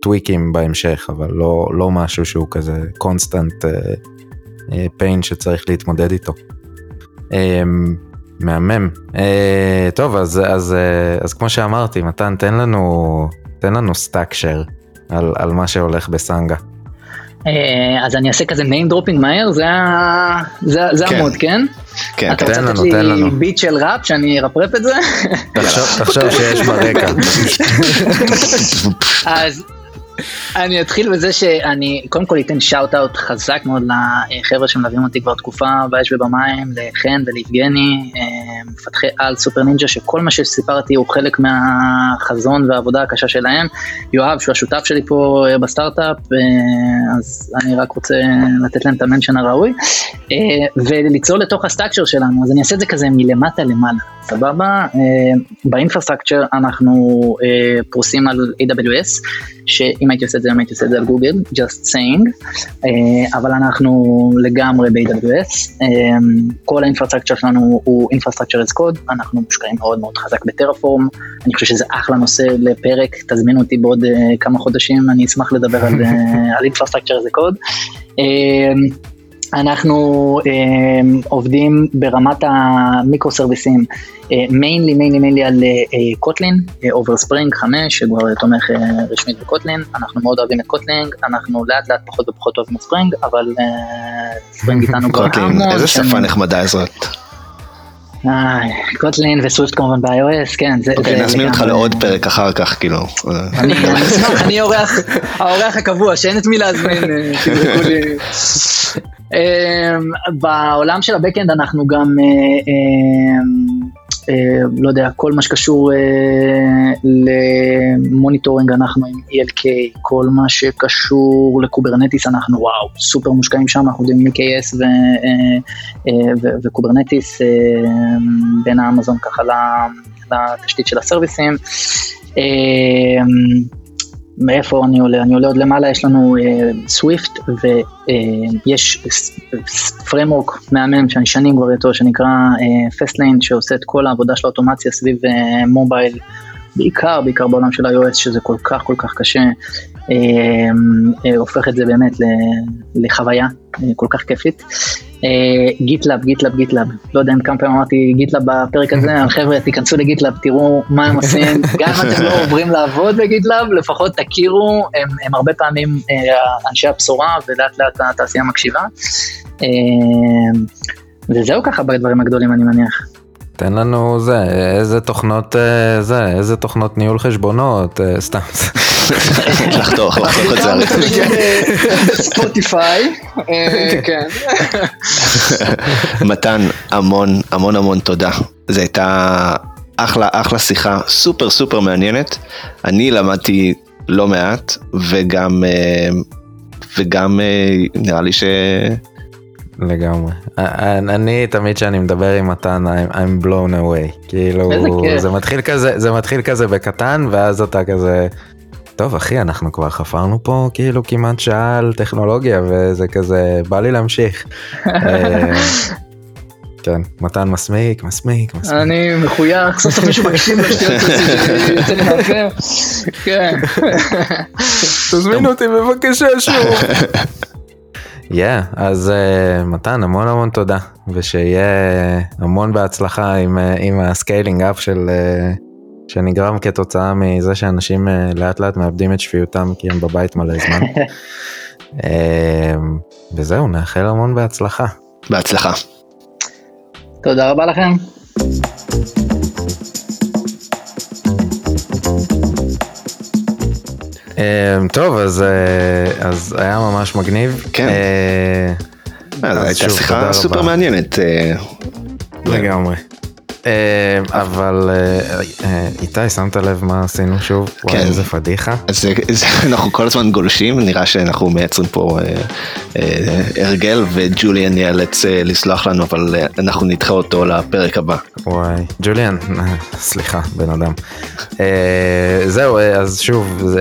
טוויקים בהמשך, אבל לא, לא משהו שהוא כזה constant uh, pain שצריך להתמודד איתו. Um, מהמם. אה, טוב, אז, אז, אה, אז כמו שאמרתי, מתן, תן לנו, תן לנו StackShare על, על מה שהולך בסנגה. אה, אז אני אעשה כזה name dropping מהר, זה, זה, זה כן. ה mode, כן? כן, אתה תן לנו, תן לנו. אתה רוצה לתת לי beat של ראפ, שאני ארפרפ את זה? תחשוב שיש ברקע. אז אני אתחיל בזה שאני קודם כל אתן shout out חזק מאוד לחבר'ה שמלווים אותי כבר תקופה באש ובמים, לחן וליבגני, אה, מפתחי על סופר נינג'ה, שכל מה שסיפרתי הוא חלק מהחזון והעבודה הקשה שלהם. יואב, שהוא השותף שלי פה אה, בסטארט-אפ, אה, אז אני רק רוצה לתת להם את ה mention הראוי, ולצלול לתוך ה StackShare שלנו, אז אני אעשה את זה כזה מלמטה למעלה, סבבה? ב infrastructure אנחנו פרוסים על AWS, שאם הייתי עושה את זה, אם הייתי עושה את זה על Google, just saying, uh, אבל אנחנו לגמרי ב-AWS, um, כל ה infrastructure שלנו הוא Infrastructure as Code, אנחנו מושקעים מאוד מאוד חזק ב Terraform, אני חושב שזה אחלה נושא לפרק, תזמינו אותי בעוד uh, כמה חודשים, אני אשמח לדבר על, על Infrastructure as Code. אנחנו uh, עובדים ברמת המיקרו סרוויסים, mainly mainly mainly על Kotlin, over Spring 5 שכבר תומך uh, רשמית ב Kotlin, אנחנו מאוד אוהבים את Kotlin, אנחנו לאט לאט פחות ופחות אוהבים את Spring, אבל Spring איתנו כבר המון. איזה שפה נחמדה זאת. Kotlin ו Swift כמובן ב-iOS, כן. אוקיי, נזמין אותך לעוד פרק אחר כך, כאילו. אני אשמח, אני האורח הקבוע, שאין את מי להזמין, לי. אמ, בעולם של ה backend אנחנו גם, אה, אמ, אה, לא יודע, כל מה שקשור אה, ל monitoring אנחנו עם ELK, כל מה שקשור ל Kubernetes אנחנו וואו, סופר מושקעים שם, אנחנו יודעים מ-EKS ו Kubernetes בין האמזון ככה לתשתית של הסרוויסים. מאיפה אני עולה? אני עולה עוד למעלה, יש לנו Swift uh, ויש framework מהמם שאני שנים כבר איתו, שנקרא Fastlane, uh, שעושה את כל העבודה של האוטומציה סביב mobile, uh, בעיקר, בעיקר בעולם של iOS, שזה כל כך כל כך קשה, uh, uh, הופך את זה באמת לחוויה uh, כל כך כיפית. GitLab, GitLab, GitLab, לא יודע אם כמה פעמים אמרתי GitLab בפרק הזה, חבר'ה תיכנסו ל GitLab, תראו מה הם עושים, גם אם אתם לא עוברים לעבוד ב GitLab, לפחות תכירו, הם, הם הרבה פעמים אה, אנשי הבשורה ולאט לאט התעשייה מקשיבה. אה, וזהו ככה בדברים הגדולים אני מניח. תן לנו זה, איזה תוכנות אה, זה, איזה תוכנות ניהול חשבונות, סתם. לחתוך, לחתוך את זה. ספוטיפיי, כן. מתן, המון המון המון תודה. זו הייתה אחלה אחלה שיחה, סופר סופר מעניינת. אני למדתי לא מעט, וגם, אה, וגם אה, נראה לי ש... לגמרי. אני תמיד כשאני מדבר עם מתן, I'm, I'm blown away. כאילו, זה מתחיל כזה, זה מתחיל כזה בקטן, ואז אתה כזה... טוב אחי אנחנו כבר חפרנו פה כאילו כמעט שעה על טכנולוגיה וזה כזה בא לי להמשיך. אה, כן, מתן מסמיק, מסמיק, מסמיק. אני מחוייך, סוף סוף מישהו מקשיב לשטויות שלי. כן. תזמינו אותי בבקשה שוב. yeah, אז uh, מתן, המון המון תודה, ושיהיה המון בהצלחה עם, uh, עם ה scaling up של, uh, שנגרם כתוצאה מזה שאנשים uh, לאט לאט מאבדים את שפיותם כי הם בבית מלא זמן. uh, וזהו, נאחל המון בהצלחה. בהצלחה. תודה רבה לכם. אמ, טוב, אז, אה, אז היה ממש מגניב. כן. אה, הייתה שיחה סופר מעניינת. אה, לגמרי. אה, אבל אה, אה, איתי, שמת לב מה עשינו שוב? כן. וואי, איזה פדיחה. אנחנו כל הזמן גולשים, נראה שאנחנו מייצרים פה הרגל וג'וליאן ייאלץ לסלוח לנו, אבל אנחנו נדחה אותו לפרק הבא. וואי, ג'וליאן, סליחה, בן אדם. זהו, אז שוב,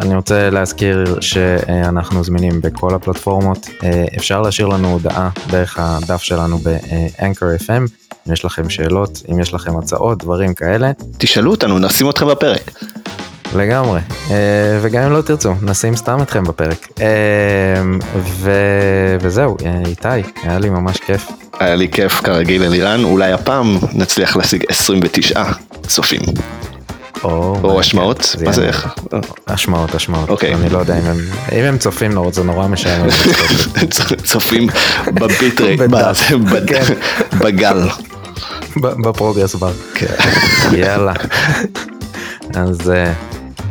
אני רוצה להזכיר שאנחנו זמינים בכל הפלטפורמות. אפשר להשאיר לנו הודעה דרך הדף שלנו ב-Anchor FM. אם יש לכם שאלות, אם יש לכם הצעות, דברים כאלה. תשאלו אותנו, נשים אתכם בפרק. לגמרי, אה, וגם אם לא תרצו, נשים סתם אתכם בפרק. אה, ו... וזהו, אה, איתי, היה לי ממש כיף. היה לי כיף כרגיל אלירן, אולי הפעם נצליח להשיג 29 צופים. או, השמעות? מה זה איך? השמעות, השמעות. אוקיי. אני לא יודע אם הם, אם הם צופים נורא, זה נורא משעמם. צופים בביטרי, כן. בגל. ב progress bar. כן. יאללה. אז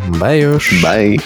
ביי יוש. ביי.